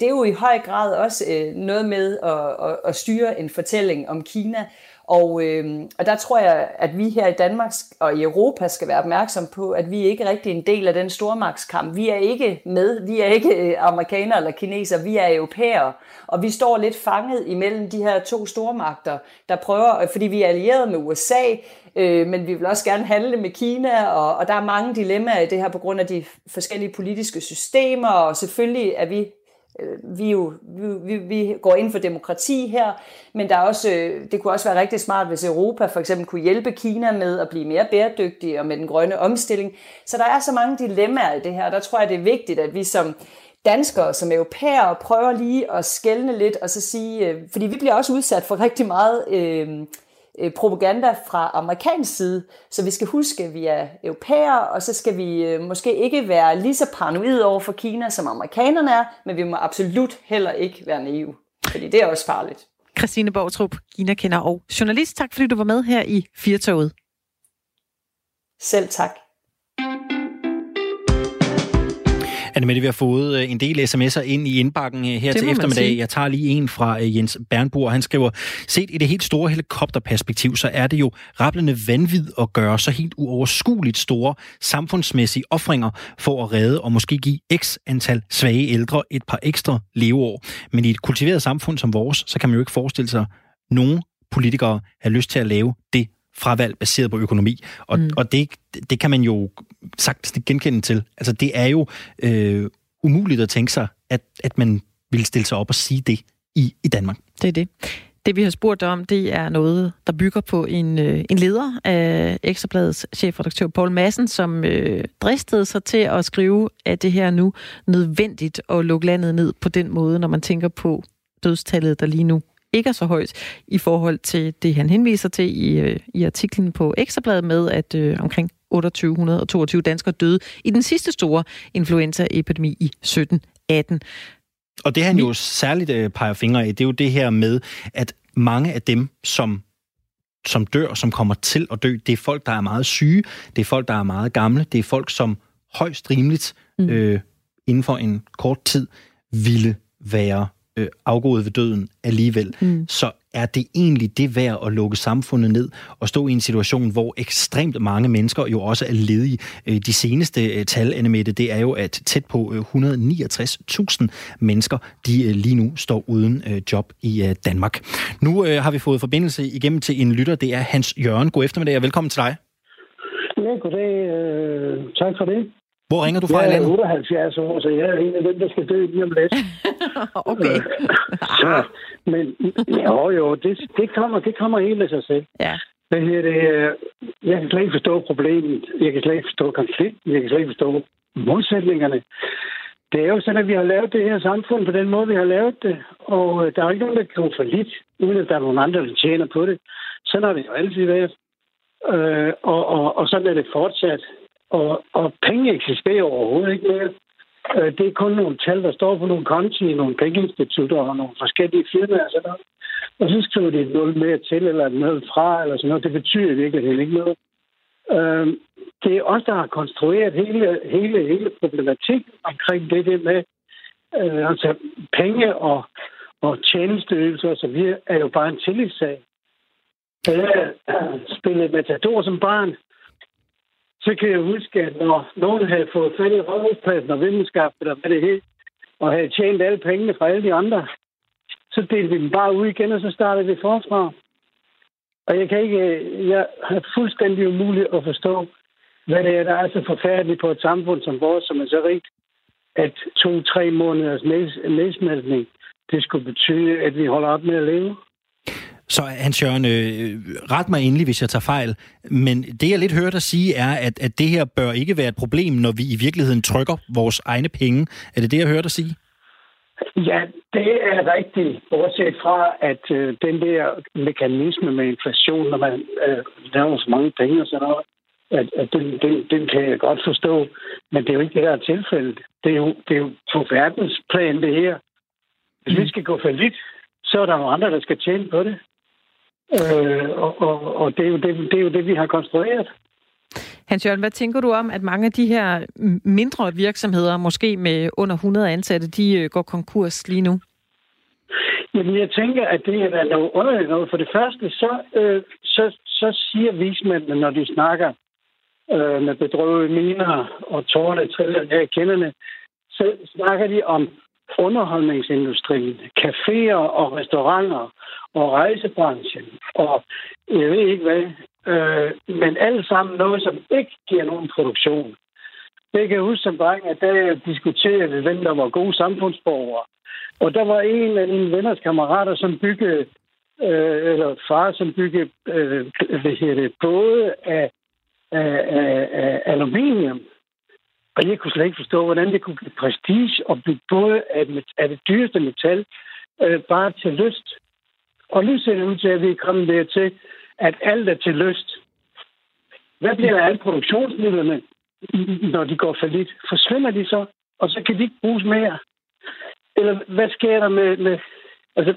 det er jo i høj grad også øh, noget med at, at, at styre en fortælling om Kina. Og, øh, og der tror jeg, at vi her i Danmark og i Europa skal være opmærksom på, at vi ikke rigtig er en del af den stormagtskamp. Vi er ikke med, vi er ikke øh, amerikanere eller kineser, vi er europæere. Og vi står lidt fanget imellem de her to stormagter, der prøver, øh, fordi vi er allieret med USA, øh, men vi vil også gerne handle med Kina, og, og der er mange dilemmaer i det her på grund af de forskellige politiske systemer, og selvfølgelig er vi Øh, vi, jo, vi, vi går ind for demokrati her, men der er også, øh, det kunne også være rigtig smart, hvis Europa for eksempel kunne hjælpe Kina med at blive mere bæredygtig og med den grønne omstilling. Så der er så mange dilemmaer i det her, der tror jeg, det er vigtigt, at vi som danskere, som europæere, prøver lige at skælne lidt og så sige, øh, fordi vi bliver også udsat for rigtig meget øh, propaganda fra amerikansk side, så vi skal huske, at vi er europæere, og så skal vi øh, måske ikke være lige så paranoid over for Kina, som amerikanerne er, men vi må absolut heller ikke være naive, fordi det er også farligt. Christine Borgtrup, Kina-kender og journalist. Tak fordi du var med her i Firtoget. Selv tak. Annemette, vi har fået øh, en del sms'er ind i indbakken øh, her til eftermiddag. Jeg tager lige en fra øh, Jens Bernburg. Han skriver, set i det helt store helikopterperspektiv, så er det jo rappelende vanvid at gøre så helt uoverskueligt store samfundsmæssige offringer for at redde og måske give x antal svage ældre et par ekstra leveår. Men i et kultiveret samfund som vores, så kan man jo ikke forestille sig, nogen politikere har lyst til at lave det fravalg baseret på økonomi. Og, mm. og det, det kan man jo sagtens genkende til. Altså, det er jo øh, umuligt at tænke sig, at, at man vil stille sig op og sige det i, i Danmark. Det er det. Det vi har spurgt om, det er noget, der bygger på en, øh, en leder af Ekstrabladets chefredaktør Paul Madsen, som øh, dristede sig til at skrive, at det her nu nødvendigt at lukke landet ned på den måde, når man tænker på dødstallet, der lige nu ikke er så højt i forhold til det, han henviser til i, øh, i artiklen på Ekstrabladet med, at øh, omkring 2822 danskere døde i den sidste store influenzaepidemi i 1718. Og det han jo særligt øh, peger fingre af, det er jo det her med, at mange af dem, som som dør, som kommer til at dø, det er folk, der er meget syge, det er folk, der er meget gamle, det er folk, som højst rimeligt mm. øh, inden for en kort tid ville være øh, afgået ved døden alligevel, mm. så er det egentlig det værd at lukke samfundet ned og stå i en situation, hvor ekstremt mange mennesker jo også er ledige. Øh, de seneste øh, tal, Annemette, det er jo, at tæt på 169.000 øh, mennesker, de lige nu står uden job i Danmark. Nu har vi fået forbindelse igennem til en lytter, det er Hans Jørgen. God eftermiddag og velkommen til dig. Ja, goddag. Tak for det. Hvor ringer du fra jeg i landet? Jeg er 78 år, så jeg er en af dem, der skal dø lige om lidt. <laughs> okay. <laughs> så, men jo, jo, det, det, kommer, det kommer helt af sig selv. Ja. Det her, det, jeg kan slet ikke forstå problemet. Jeg kan slet ikke forstå konflikten. Jeg kan slet ikke forstå modsætningerne. Det er jo sådan, at vi har lavet det her samfund på den måde, vi har lavet det. Og øh, der er ikke nogen, der kan for lidt, uden at der er nogen andre, der tjener på det. Sådan har det jo altid været. Øh, og, og, og sådan er det fortsat. Og, og penge eksisterer overhovedet ikke mere. Øh, det er kun nogle tal, der står på nogle konti i nogle pengeinstitutter og nogle forskellige firmaer. Sådan noget. Og så skriver de noget nul mere til, eller noget fra, eller sådan noget. Det betyder virkelig ikke noget. Øh, det er os, der har konstrueret hele, hele, hele problematikken omkring det, det med øh, altså penge og, og tjenesteydelser så vi er jo bare en tillidssag. Øh, Jeg spillede Matador som barn, så kan jeg huske, at når nogen havde fået fat i rådhuspladsen og vindenskabet, eller hvad det hed, og havde tjent alle pengene fra alle de andre, så delte vi dem bare ud igen, og så startede vi forfra. Og jeg kan ikke, jeg har fuldstændig umuligt at forstå, hvad det er, der er så forfærdeligt på et samfund som vores, som er så rigt, at to-tre måneders nedsmeltning, det skulle betyde, at vi holder op med at leve. Så Hans Jørgen, øh, ret mig endelig, hvis jeg tager fejl, men det jeg lidt hørte dig sige er, at, at det her bør ikke være et problem, når vi i virkeligheden trykker vores egne penge. Er det det, jeg hørte dig sige? Ja, det er rigtigt, bortset fra, at øh, den der mekanisme med inflation, når man øh, laver så mange penge og sådan noget, at, at den, den, den kan jeg godt forstå, men det er jo ikke det, der er tilfældet. Det er jo, det er jo på verdensplan, det her. Hvis vi skal gå for lidt, så er der nogle andre, der skal tjene på det. Øh, og og, og det, er jo det, det er jo det, vi har konstrueret. Hans Jørgen, hvad tænker du om, at mange af de her mindre virksomheder, måske med under 100 ansatte, de øh, går konkurs lige nu? Jamen, jeg tænker, at det er noget underligt noget. For det første, så, øh, så, så siger vismændene, når de snakker øh, med bedrøvede miner og tårne triller i kenderne, så snakker de om underholdningsindustrien, caféer og restauranter og rejsebranchen og jeg ved ikke hvad. Øh, men alt sammen noget, som ikke giver nogen produktion. Jeg kan huske som dreng, at der diskuterede vi, hvem der var gode samfundsborgere. Og der var en af mine venners kammerater, som byggede, øh, eller far, som byggede, øh, hvad hedder det, både af, af, af, af aluminium. Og jeg kunne slet ikke forstå, hvordan det kunne blive prestige og blive både af, af det dyreste metal øh, bare til lyst. Og nu ser det ud til, at vi er kommet dertil, at alt er til lyst. Hvad bliver der af alle produktionsmidlerne, når de går for lidt? Forsvinder de så, og så kan de ikke bruges mere? Eller hvad sker der med... med altså,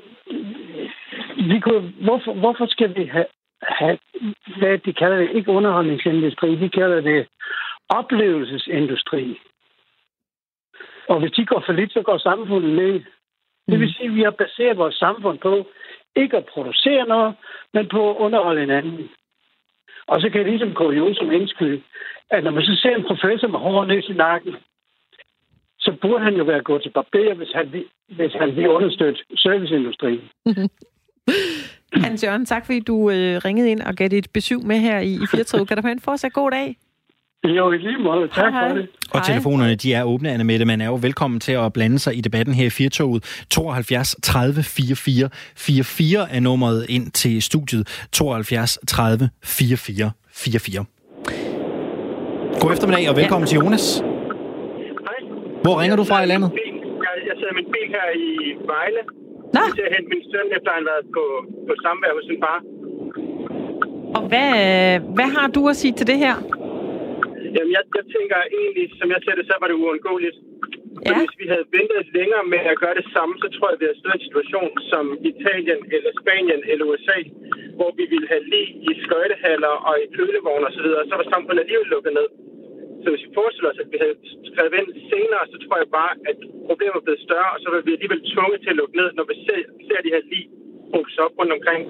vi kunne, hvorfor, hvorfor skal vi have, have, hvad de kalder det, ikke underholdningsindustri, de kalder det oplevelsesindustri. Og hvis de går for lidt, så går samfundet ned. Det vil sige, at vi har baseret vores samfund på ikke at producere noget, men på at underholde hinanden. Og så kan jeg ligesom kuriosum indskyde, at når man så ser en professor med hår ned i nakken, så burde han jo være gået til barber, hvis han, hvis han vil understøtte serviceindustrien. <laughs> Hans Jørgen, tak fordi du øh, ringede ind og gav dit besøg med her i, i Firtoget. Kan du have en fortsat god dag? Jo, i lige måde. Tak hej, hej. for det. Og hej. telefonerne, de er åbne, Anne Mette. Man er jo velkommen til at blande sig i debatten her i Firtoget. 72 30 44 44 er nummeret ind til studiet. 72 30 44 44. God eftermiddag og velkommen ja. til Jonas. Hej. Hvor ringer du fra i landet? Jeg, jeg sidder i min bil her i Vejle. Nå. Jeg har hentet min søn, efter han har været på, på samvær hos sin far. Og hvad, hvad har du at sige til det her? Jamen, jeg, jeg tænker egentlig, som jeg ser det, så var det uundgåeligt. Ja. Hvis vi havde ventet længere med at gøre det samme, så tror jeg, vi havde stået i en situation som Italien eller Spanien eller USA, hvor vi ville have lige i skøjtehaller og i kølevogne osv., og så var samfundet alligevel lukket ned. Så hvis vi forestiller os, at vi havde skrevet ind senere, så tror jeg bare, at problemet er blevet større, og så vil vi alligevel tvunget til at lukke ned, når vi ser, ser de her lige op rundt omkring.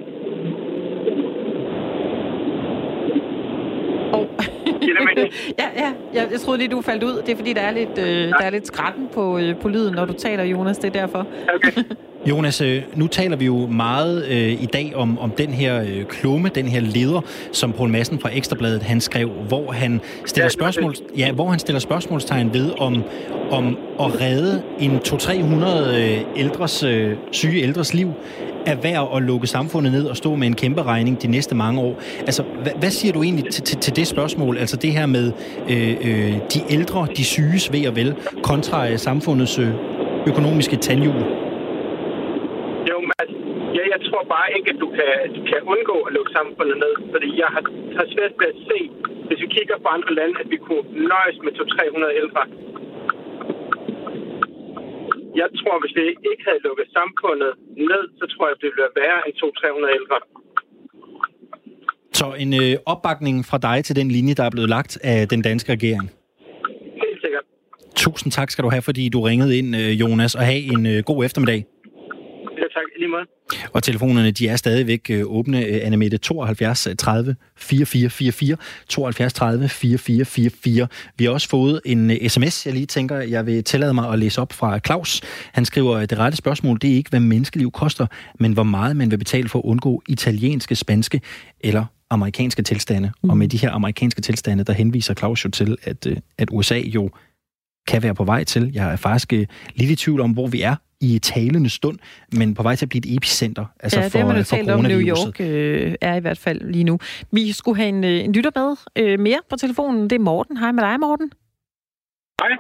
Oh. <laughs> ja, ja. Jeg, jeg troede lige, du faldt ud. Det er fordi, der er lidt, øh, der er lidt skratten på, øh, på lyden, når du taler, Jonas. Det er derfor. Okay. <laughs> Jonas, øh, nu taler vi jo meget øh, i dag om, om den her øh, klumme, den her leder, som Poul Madsen fra Ekstrabladet han skrev, hvor han stiller spørgsmål, ja, hvor han stiller spørgsmålstegn ved om om at redde en 200-300 øh, ældres øh, syge ældres liv er værd at lukke samfundet ned og stå med en kæmpe regning de næste mange år. Altså, hvad, hvad siger du egentlig til, til, til det spørgsmål? Altså det her med øh, øh, de ældre, de syges ved og vel, kontra øh, samfundets øh, økonomiske tandhjul? Jo, men altså, ja, jeg tror bare ikke, at du kan, du kan undgå at lukke samfundet ned. Fordi jeg har, har svært ved at se, hvis vi kigger på andre lande, at vi kunne nøjes med 200-300 ældre. Jeg tror, hvis vi ikke havde lukket samfundet ned, så tror jeg, det ville være værre end 200-300 ældre. Så en øh, opbakning fra dig til den linje, der er blevet lagt af den danske regering? Helt sikkert. Tusind tak skal du have, fordi du ringede ind, øh, Jonas, og have en øh, god eftermiddag. Ja, tak. I lige måde. Og telefonerne, de er stadigvæk øh, åbne. Øh, Anne Mette 72 30 4444, 72 30 4444. Vi har også fået en øh, sms, jeg lige tænker, jeg vil tillade mig at læse op fra Claus. Han skriver, at det rette spørgsmål, det er ikke, hvad menneskeliv koster, men hvor meget man vil betale for at undgå italienske, spanske eller amerikanske tilstande. Mm. Og med de her amerikanske tilstande, der henviser Claus jo til, at, at USA jo kan være på vej til. Jeg er faktisk lidt i tvivl om, hvor vi er i talende stund, men på vej til at blive et epicenter altså ja, for, det har man jo for talt om, New York øh, er i hvert fald lige nu. Vi skulle have en, øh, en lytter med øh, mere på telefonen. Det er Morten. Hej med dig, Morten. Hej.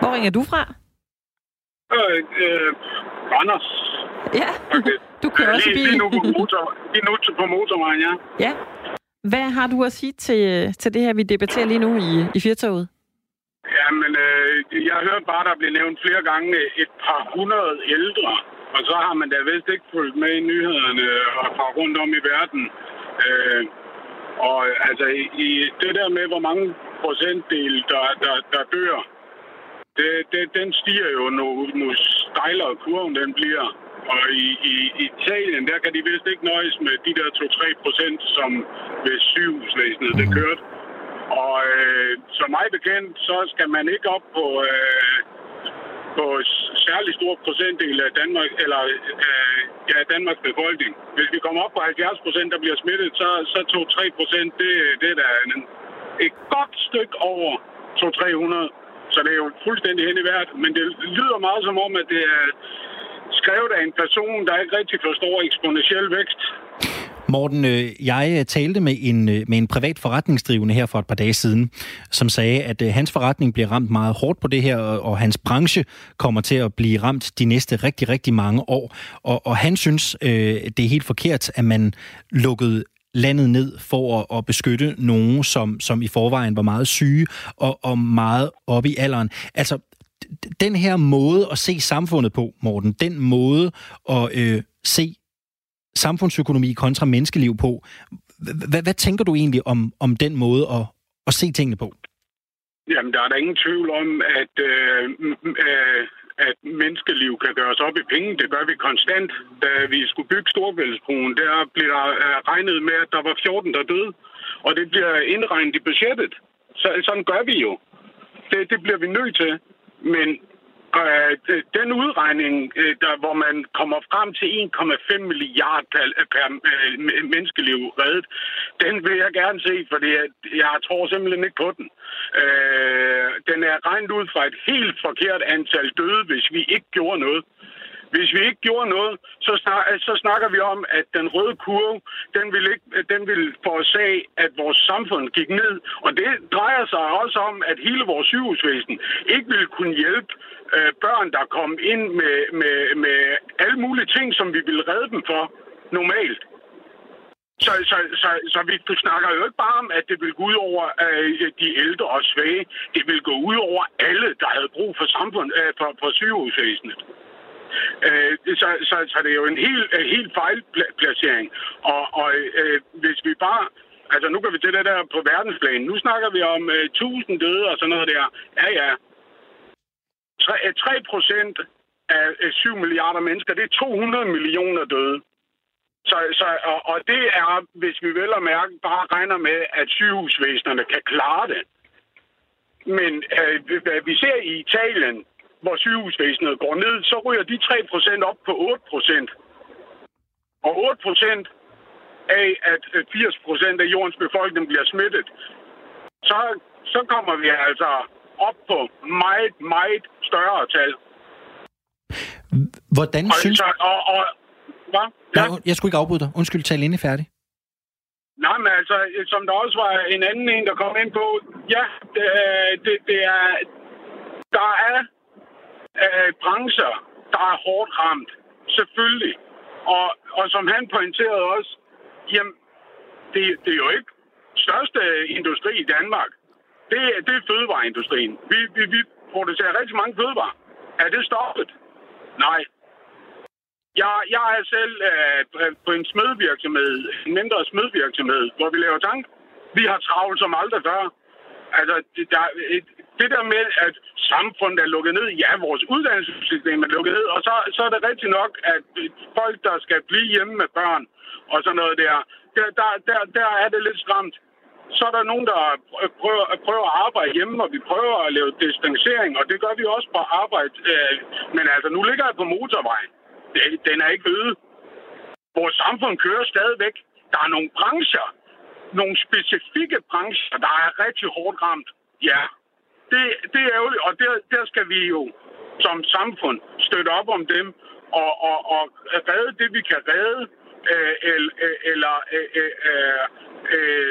Hvor ringer du fra? Øh, øh, Randers. Ja, du kører øh, også lige, bil. lige, nu på <laughs> motor, lige nu på motorvejen, ja. Ja. Hvad har du at sige til, til det her, vi debatterer lige nu i, i Firtoget? Jamen, øh, jeg hørte bare, der blev nævnt flere gange et par hundrede ældre. Og så har man da vist ikke fulgt med i nyhederne og fra rundt om i verden. Øh, og altså, i det der med, hvor mange procentdel, der, der, der dør, det, det, den stiger jo nu, nu stejlere kurven den bliver. Og i, i Italien, der kan de vist ikke nøjes med de der 2-3 procent, som ved sygehusvæsenet det kørte. Og øh, som mig bekendt, så skal man ikke op på, øh, på særlig stor procentdel af Danmark, eller øh, ja, Danmarks befolkning. Hvis vi kommer op på 70 procent, der bliver smittet, så, så 2-3 procent, det, det er da en, et godt stykke over 2-300. Så det er jo fuldstændig hen i hvert. Men det lyder meget som om, at det er skrevet af en person, der ikke rigtig forstår eksponentiel vækst. Morten, øh, jeg øh, talte med en, øh, med en privat forretningsdrivende her for et par dage siden, som sagde, at hans forretning bliver ramt meget hårdt på det her, og hans branche kommer til at blive ramt de næste rigtig, rigtig mange år. Og, og han synes, det er helt forkert, at man lukkede landet ned for at, at beskytte nogen, som, som i forvejen var meget syge og, og meget oppe i alderen. Altså, den her måde at se samfundet på, Morten, den måde at øh, se samfundsøkonomi kontra menneskeliv på. Hvad tænker du egentlig om, om den måde at, at se tingene på? Jamen, der er der ingen tvivl om, at, øh, øh, at menneskeliv kan gøres op i penge. Det gør vi konstant. Da vi skulle bygge Storvældsbroen, der blev der øh, regnet med, at der var 14, der døde. Og det bliver indregnet i budgettet. Så, sådan gør vi jo. Det, det bliver vi nødt til. Men Øh, den udregning, øh, der, hvor man kommer frem til 1,5 milliard per, øh, per øh, menneskeliv reddet, den vil jeg gerne se, fordi jeg tror simpelthen ikke på den. Øh, den er regnet ud fra et helt forkert antal døde, hvis vi ikke gjorde noget. Hvis vi ikke gjorde noget, så, snak, så snakker vi om, at den røde kurve, den vil, ikke, den vil forårsage, at vores samfund gik ned. Og det drejer sig også om, at hele vores sygehusvæsen ikke vil kunne hjælpe øh, børn, der kom ind med, med, med alle mulige ting, som vi vil redde dem for normalt. Så, så, så, så vi snakker jo ikke bare om, at det vil gå ud over øh, de ældre og svage. Det vil gå ud over alle, der havde brug for samfund, øh, for, for sygehusvæsenet. Øh, så, så, så det er jo en helt, øh, helt fejlplacering. Og, og øh, hvis vi bare... Altså, nu går vi til det der på verdensplan. Nu snakker vi om øh, 1000 døde og sådan noget der. Ja, ja. 3, øh, procent af øh, 7 milliarder mennesker, det er 200 millioner døde. Så, så, og, og det er, hvis vi vel og mærke, bare regner med, at sygehusvæsenerne kan klare det. Men øh, vi ser i Italien, hvor sygehusvæsenet går ned, så ryger de 3% op på 8%. Og 8% af, at øh, 80% af jordens befolkning bliver smittet, så, så kommer vi altså op på meget, meget større tal. Hvordan og, synes... Så, og, og, hvad? Ja. Nej, jeg skulle ikke afbryde dig. Undskyld, tal inde færdig. Nej, men altså, som der også var en anden en, der kom ind på, ja, det, det, det er, der er øh, brancher, der er hårdt ramt. Selvfølgelig. Og, og som han pointerede også, jamen, det, det er jo ikke største industri i Danmark. Det, det er fødevareindustrien. Vi, vi, vi producerer rigtig mange fødevarer. Er det stoppet? Nej. Jeg, jeg er selv øh, på en smedvirksomhed, en mindre smedvirksomhed, hvor vi laver tank. Vi har travlt som aldrig før. Altså, det, der, et, det der med, at samfundet er lukket ned, ja, vores uddannelsessystem er lukket ned, og så, så er det rigtigt nok, at folk, der skal blive hjemme med børn og sådan noget der, der, der, der, der er det lidt stramt. Så er der nogen, der prøver, prøver at arbejde hjemme, og vi prøver at lave distancering, og det gør vi også på arbejde. Øh, men altså, nu ligger jeg på motorvejen. Den er ikke øde. Vores samfund kører stadigvæk. Der er nogle brancher, nogle specifikke brancher, der er rigtig hårdt ramt. Ja, det, det er ærgerligt, og der, der skal vi jo som samfund støtte op om dem og, og, og redde det, vi kan redde, øh, øh eller, øh, øh, øh, øh,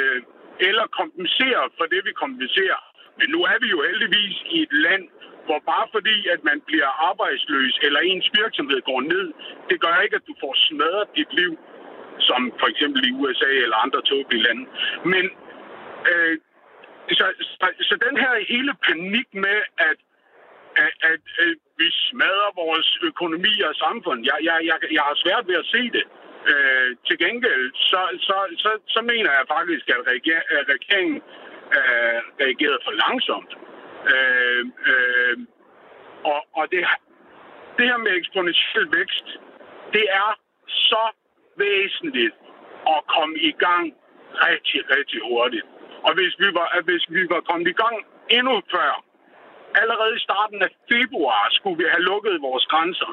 eller kompensere for det, vi kompenserer. Men nu er vi jo heldigvis i et land, hvor bare fordi, at man bliver arbejdsløs, eller ens virksomhed går ned, det gør ikke, at du får smadret dit liv, som for eksempel i USA eller andre tåbelige lande. Men øh, så, så, så den her hele panik med, at, at, at, at vi smadrer vores økonomi og samfund, jeg, jeg, jeg, jeg har svært ved at se det. Øh, til gengæld, så, så, så, så mener jeg faktisk, at regeringen øh, reagerede for langsomt. Øh, øh, og og det, det her med eksponentiel vækst, det er så væsentligt at komme i gang rigtig, rigtig hurtigt. Og hvis vi var, hvis vi var kommet i gang endnu før, allerede i starten af februar, skulle vi have lukket vores grænser.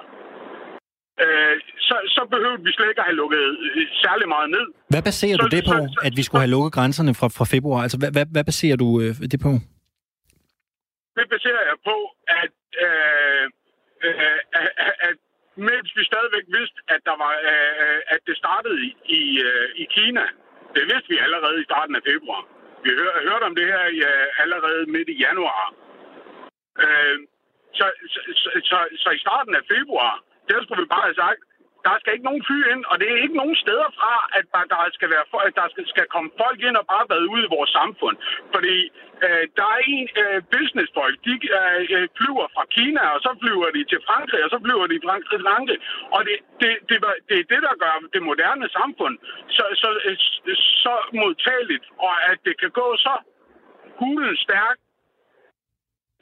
Øh, så, så behøvede vi slet ikke at have lukket øh, særlig meget ned. Hvad baserer så, du det på, så, så, at vi skulle have lukket grænserne fra, fra februar? Altså, hvad, hvad, hvad baserer du øh, det på? Det baserer jeg på, at, øh, øh, at, at mens vi stadigvæk vidste, at, der var, øh, at det startede i, i, øh, i Kina. Det vidste vi allerede i starten af februar. Vi hør, hørte om det her i, øh, allerede midt i januar. Øh, så, så, så, så i starten af februar, der skulle vi bare have sagt, der skal ikke nogen fly ind, og det er ikke nogen steder fra, at der skal, være, at der skal, skal komme folk ind og bare være ude i vores samfund. Fordi øh, der er en øh, businessfolk, de øh, øh flyver fra Kina, og så flyver de til Frankrig, og så flyver de fra til Frankrig. Og det, det, det, det er det, der gør det moderne samfund så, så, øh, så, så modtageligt, og at det kan gå så hulen stærkt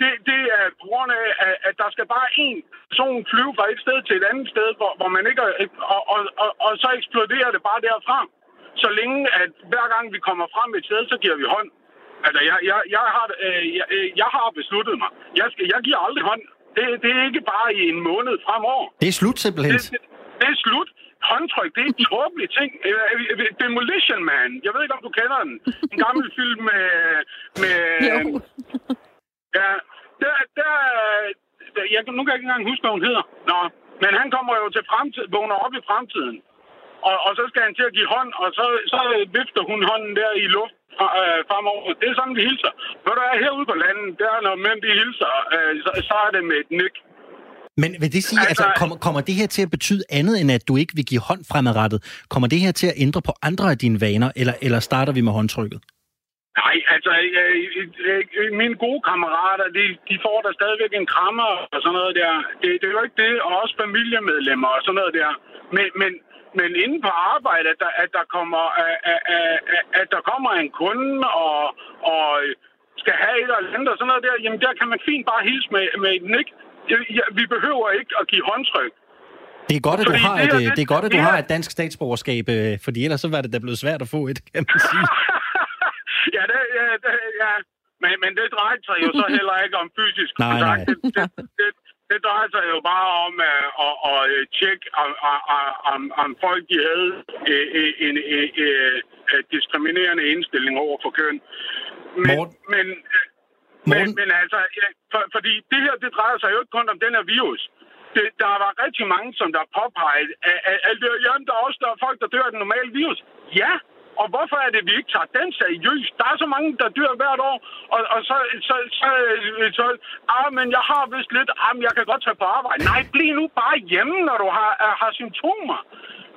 det, det er på grund af, at der skal bare en person flyve fra et sted til et andet sted, hvor, hvor man ikke... Og, og, og, og så eksploderer det bare derfra. Så længe, at hver gang vi kommer frem et sted, så giver vi hånd. Altså, jeg, jeg, jeg, har, øh, jeg, øh, jeg har besluttet mig. Jeg, skal, jeg giver aldrig hånd. Det, det er ikke bare i en måned fremover. Det er slut simpelthen. Det, det, det er slut. Håndtryk, det er en <laughs> tåbelig ting. Øh, Demolition Man. Jeg ved ikke, om du kender den. En gammel film med... med <laughs> jo. Ja, der, der, der, jeg, nu kan jeg ikke engang huske, hvad hun hedder. Nå, men han kommer jo til fremtiden, vågner op i fremtiden. Og, og så skal han til at give hånd, og så, så vifter hun hånden der i luft øh, fremover. Det er sådan, vi hilser. Når du er herude på landet, der når mænd de hilser, øh, så, så er det med et nik. Men vil det sige, altså, altså kommer, kommer det her til at betyde andet, end at du ikke vil give hånd fremadrettet? Kommer det her til at ændre på andre af dine vaner, eller, eller starter vi med håndtrykket? Nej, altså, øh, mine gode kammerater, de, de får der stadigvæk en krammer og sådan noget der. Det, det er jo ikke det, og også familiemedlemmer og sådan noget der. Men, men, men inden på arbejde, at der, at der, kommer, at, at, at der kommer en kunde og, og skal have et eller andet og sådan noget der, jamen der kan man fint bare hilse med, med et nik. Vi behøver ikke at give håndtryk. Det er godt, at du har et, det, det er godt, at du har et dansk statsborgerskab, øh, fordi ellers så var det da blevet svært at få et, kan man sige. <laughs> <laughs> ja, det, ja, det, ja. Men, men det drejer sig jo så <laughs> heller ikke om fysisk nej, kontakt. Nej. Det, det, det, det drejer sig jo bare om at, at, at tjekke, om, om, om folk de havde en, en, en, en diskriminerende indstilling over for køn. Men, Morten. men, men, men altså, ja, for, fordi det her, det drejer sig jo ikke kun om den her virus. Det, der var rigtig mange, som der påpegede, at, at, at jamen, der er også der er folk, der dør af den normale virus. Ja, og hvorfor er det, at vi ikke tager den seriøst? Der er så mange, der dør hvert år, og, og så, så, så, så, ah, men jeg har vist lidt, ah, men jeg kan godt tage på arbejde. Nej, bliv nu bare hjemme, når du har, har symptomer.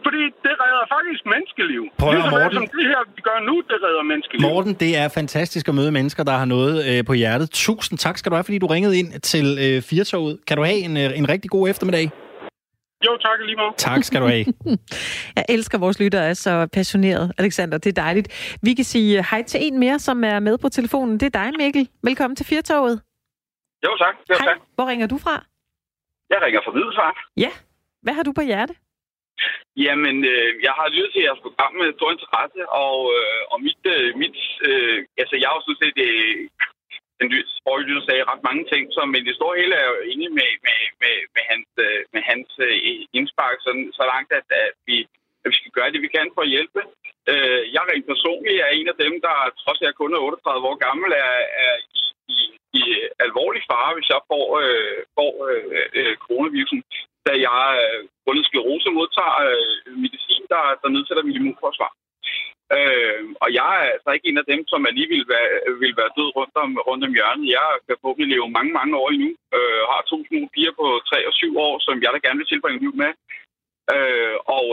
Fordi det redder faktisk menneskeliv. Prøv at, Morten. som det her, vi gør nu, det redder menneskeliv. Morten, det er fantastisk at møde mennesker, der har noget øh, på hjertet. Tusind tak skal du have, fordi du ringede ind til øh, Firtoget. Kan du have en, øh, en rigtig god eftermiddag? Jo, tak lige meget. Tak skal du have. <laughs> Jeg elsker, vores lytter er så passioneret, Alexander. Det er dejligt. Vi kan sige hej til en mere, som er med på telefonen. Det er dig, Mikkel. Velkommen til Firtoget. Jo, tak. Jo, hej. tak. Hvor ringer du fra? Jeg ringer fra Middelfart. Ja. Hvad har du på hjerte? Jamen, øh, jeg har lyttet til jeres program med stor interesse, og, øh, og mit, øh, mit øh, altså jeg har jo sådan set øh, den forrige lytter sagde ret mange ting, så, men det store hele er jo enig med, med, med, med hans, øh, med hans øh, indspark, sådan, så langt, at, at, vi, at vi skal gøre det, vi kan for at hjælpe. Øh, jeg rent personligt er en af dem, der trods jeg kun er 38 år gammel, er, er i, i, i alvorlig fare, hvis jeg får, øh, får øh, øh, coronavirusen, da jeg øh, grundet sklerose modtager øh, medicin, der, der nedsætter mit immunforsvar. Øh, og jeg er altså ikke en af dem, som alligevel vil være, vil være død rundt om, rundt om hjørnet. Jeg kan forhåbentlig leve mange, mange år endnu. Øh, har to små piger på 3 og 7 år, som jeg da gerne vil tilbringe liv med. Øh, og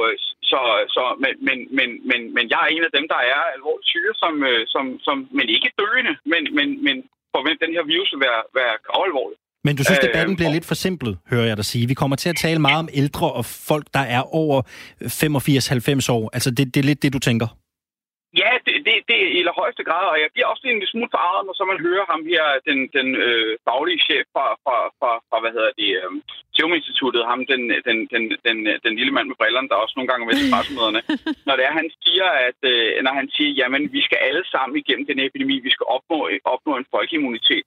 så, så men, men, men, men, men jeg er en af dem, der er alvorligt syge, som, som, som, men ikke døende, men, men, men forvent den her virus vil være, være alvorlig. Men du synes, debatten bliver lidt for simpel, hører jeg dig sige. Vi kommer til at tale meget om ældre og folk, der er over 85-90 år. Altså, det, det er lidt det, du tænker? Ja, det, det, det er i højeste grad, og jeg bliver også en smule forarvet, når så man hører ham her, den, den øh, faglige chef fra, fra, fra, fra, hvad hedder det, øh, Serum Instituttet, ham, den, den, den, den, den lille mand med brillerne, der også nogle gange er med til <laughs> pressemøderne. når det er, han siger, at øh, når han siger, jamen, vi skal alle sammen igennem den epidemi, vi skal opnå, opnå en folkeimmunitet,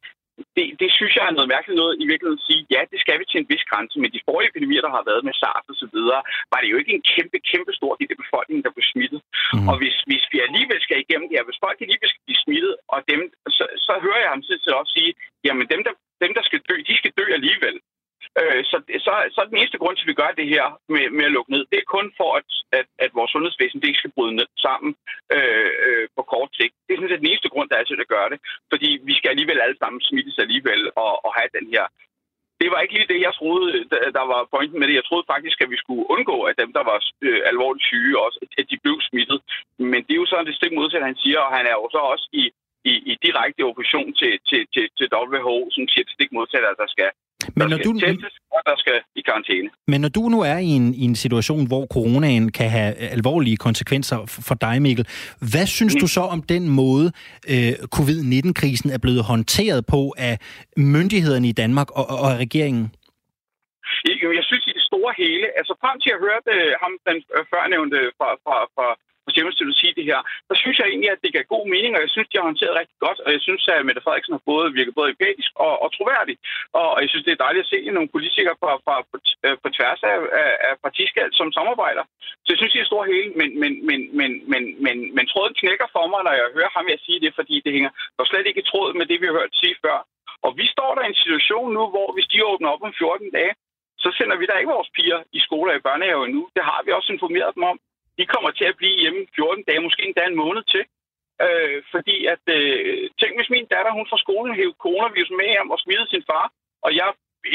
det, det synes jeg er noget mærkeligt noget i virkeligheden at sige, ja, det skal vi til en vis grænse, men de forrige epidemier, der har været med SARS og så videre, var det jo ikke en kæmpe, kæmpe stor del af befolkningen, der blev smittet. Mm. Og hvis, hvis vi alligevel skal igennem det her, hvis folk alligevel skal blive smittet, og dem, så, så hører jeg ham til også sige, jamen dem der, dem, der skal dø, de skal dø alligevel. Øh, så, så, så den eneste grund til, at vi gør det her med, med at lukke ned, det er kun for, at, at, at vores sundhedsvæsen det ikke skal bryde ned sammen øh, øh, på kort sigt. Det er sådan set den eneste grund, der er til at gøre det. Fordi vi skal alligevel alle sammen smittes alligevel og, og have den her det var ikke lige det, jeg troede, der var pointen med det. Jeg troede faktisk, at vi skulle undgå, at dem, der var øh, alvorligt syge, også, at de blev smittet. Men det er jo sådan det stik modsat, han siger, og han er jo så også i, i, i direkte opposition til, til, til, til WHO, som siger det stik modsat, at altså der skal men når du, testes, og der skal i karantæne. Men når du nu er i en, i en situation, hvor coronaen kan have alvorlige konsekvenser for dig, Mikkel, hvad synes mm. du så om den måde, øh, covid-19-krisen er blevet håndteret på af myndighederne i Danmark og, og af regeringen? Jeg synes i det store hele, altså frem til at høre øh, ham, den øh, førnævnte fra, fra, fra for Simmons sige det her, så synes jeg egentlig, at det gav god mening, og jeg synes, de har håndteret rigtig godt, og jeg synes, at Mette Frederiksen har både virket både empatisk og, og troværdig. Og, og jeg synes, det er dejligt at se nogle politikere på, på, på, på tværs af, af, af partiskald, som samarbejder. Så jeg synes, det er stor hele, men, men, men, men, men, men, men tråden knækker for mig, når jeg hører ham jeg sige det, fordi det hænger dog slet ikke i tråd med det, vi har hørt sige før. Og vi står der i en situation nu, hvor hvis de åbner op om 14 dage, så sender vi da ikke vores piger i skole og i børnehave endnu. Det har vi også informeret dem om de kommer til at blive hjemme 14 dage, måske endda en måned til. Øh, fordi at, øh, tænk hvis min datter, hun fra skolen hævde coronavirus med hjem og smittede sin far, og jeg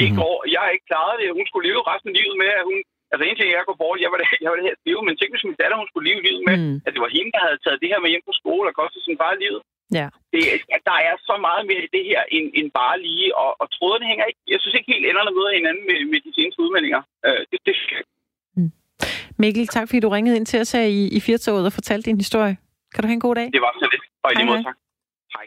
ikke, mm. over, jeg har ikke klaret det. Hun skulle leve resten af livet med, at hun... Altså en ting, jeg går bort, jeg var det, jeg var det her leve, men tænk hvis min datter, hun skulle leve livet med, mm. at det var hende, der havde taget det her med hjem på skole og kostet sin far livet. Ja. Det, der er så meget mere i det her, end, end bare lige, og, og trådene hænger ikke, jeg synes ikke helt ender med hinanden med, med de seneste udmeldinger. Øh, det, det Mikkel, tak fordi du ringede ind til os her i, i Firtoget og fortalte din historie. Kan du have en god dag? Det var så lidt. Og i lige måde, tak. Hej.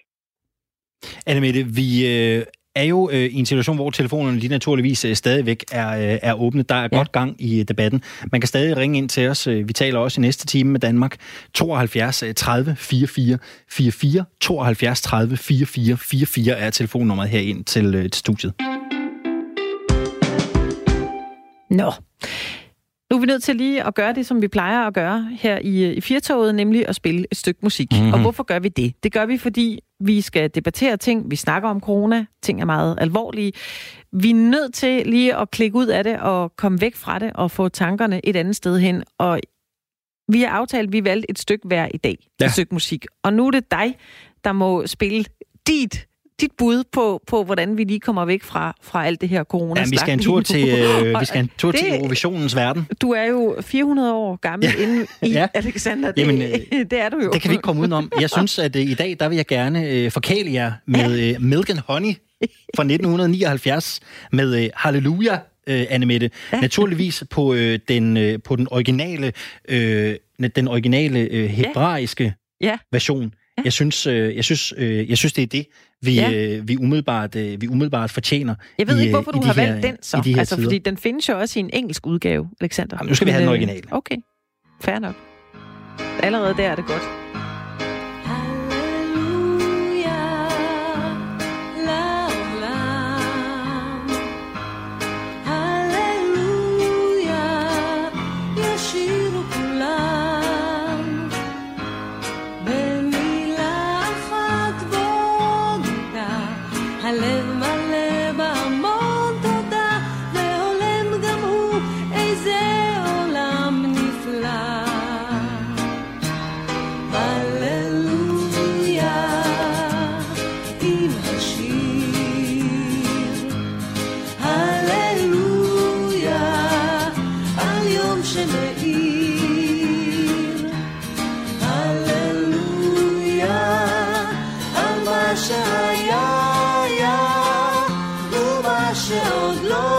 Anne Mette, vi øh, er jo øh, i en situation, hvor telefonerne lige naturligvis øh, stadigvæk er, øh, er åbne. Der er ja. godt gang i øh, debatten. Man kan stadig ringe ind til os. Vi taler også i næste time med Danmark. 72 30 44 44. 72 30 44 44 er telefonnummeret herind til, øh, til studiet. Nå. Nu er vi nødt til lige at gøre det, som vi plejer at gøre her i, i Firtoget, nemlig at spille et stykke musik. Mm-hmm. Og hvorfor gør vi det? Det gør vi, fordi vi skal debattere ting. Vi snakker om corona. Ting er meget alvorlige. Vi er nødt til lige at klikke ud af det og komme væk fra det og få tankerne et andet sted hen. Og vi har aftalt, at vi valgte et stykke hver i dag. Ja. Et stykke musik. Og nu er det dig, der må spille dit dit bud på, på, hvordan vi lige kommer væk fra, fra alt det her corona ja, <laughs> vi skal en tur til, øh, vi skal en tur det, til Eurovisionens verden. Du er jo 400 år gammel ja. inde <laughs> i ja. Alexander. Det, Jamen, øh, <laughs> det er du jo. Det kan vi ikke komme udenom. Jeg synes, at øh, i dag, der vil jeg gerne øh, forkæle jer med ja. øh, Milk and Honey fra 1979 med øh, Halleluja, øh, Anne Mette. Ja. Naturligvis på, øh, den, øh, på den originale, øh, den originale øh, hebraiske ja. version. Jeg synes, øh, jeg synes, øh, jeg synes det er det, vi, ja. øh, vi, umiddelbart, øh, vi umiddelbart fortjener. Jeg ved i, ikke, hvorfor du har valgt den så. De altså, tider. fordi den findes jo også i en engelsk udgave, Alexander. Jamen, nu skal vi have den originale. Okay, fair nok. Allerede der er det godt. I should, Lord.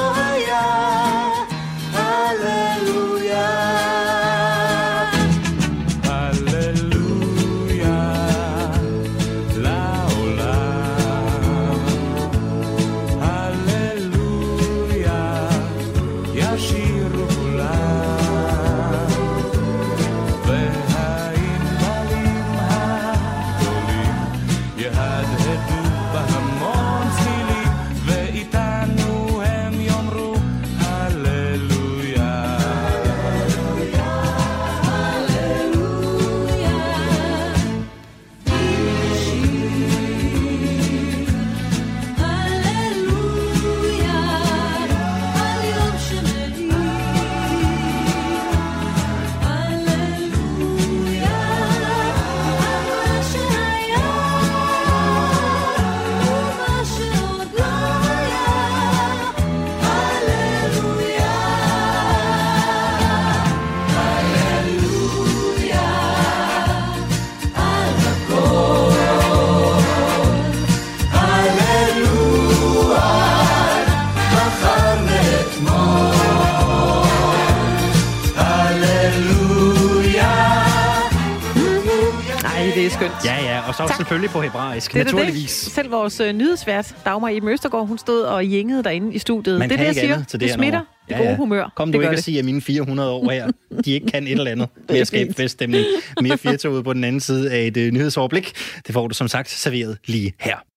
Bestemt. Ja, ja, og så Tak. selvfølgelig på hebraisk, Det naturligvis. Det. Selv vores øh, nyhedsvært, Dagmar Iben Østergaard, hun stod og jængede derinde i studiet. Man det er det, jeg siger. til det det smitter det gode humør. Kom det du gør ikke det. at sige, at mine 400 år her, de ikke kan et eller andet <laughs> med at skabe feststemning. Mere firtoget på den anden side af et øh, nyhedsoverblik. Det får du som sagt serveret lige her.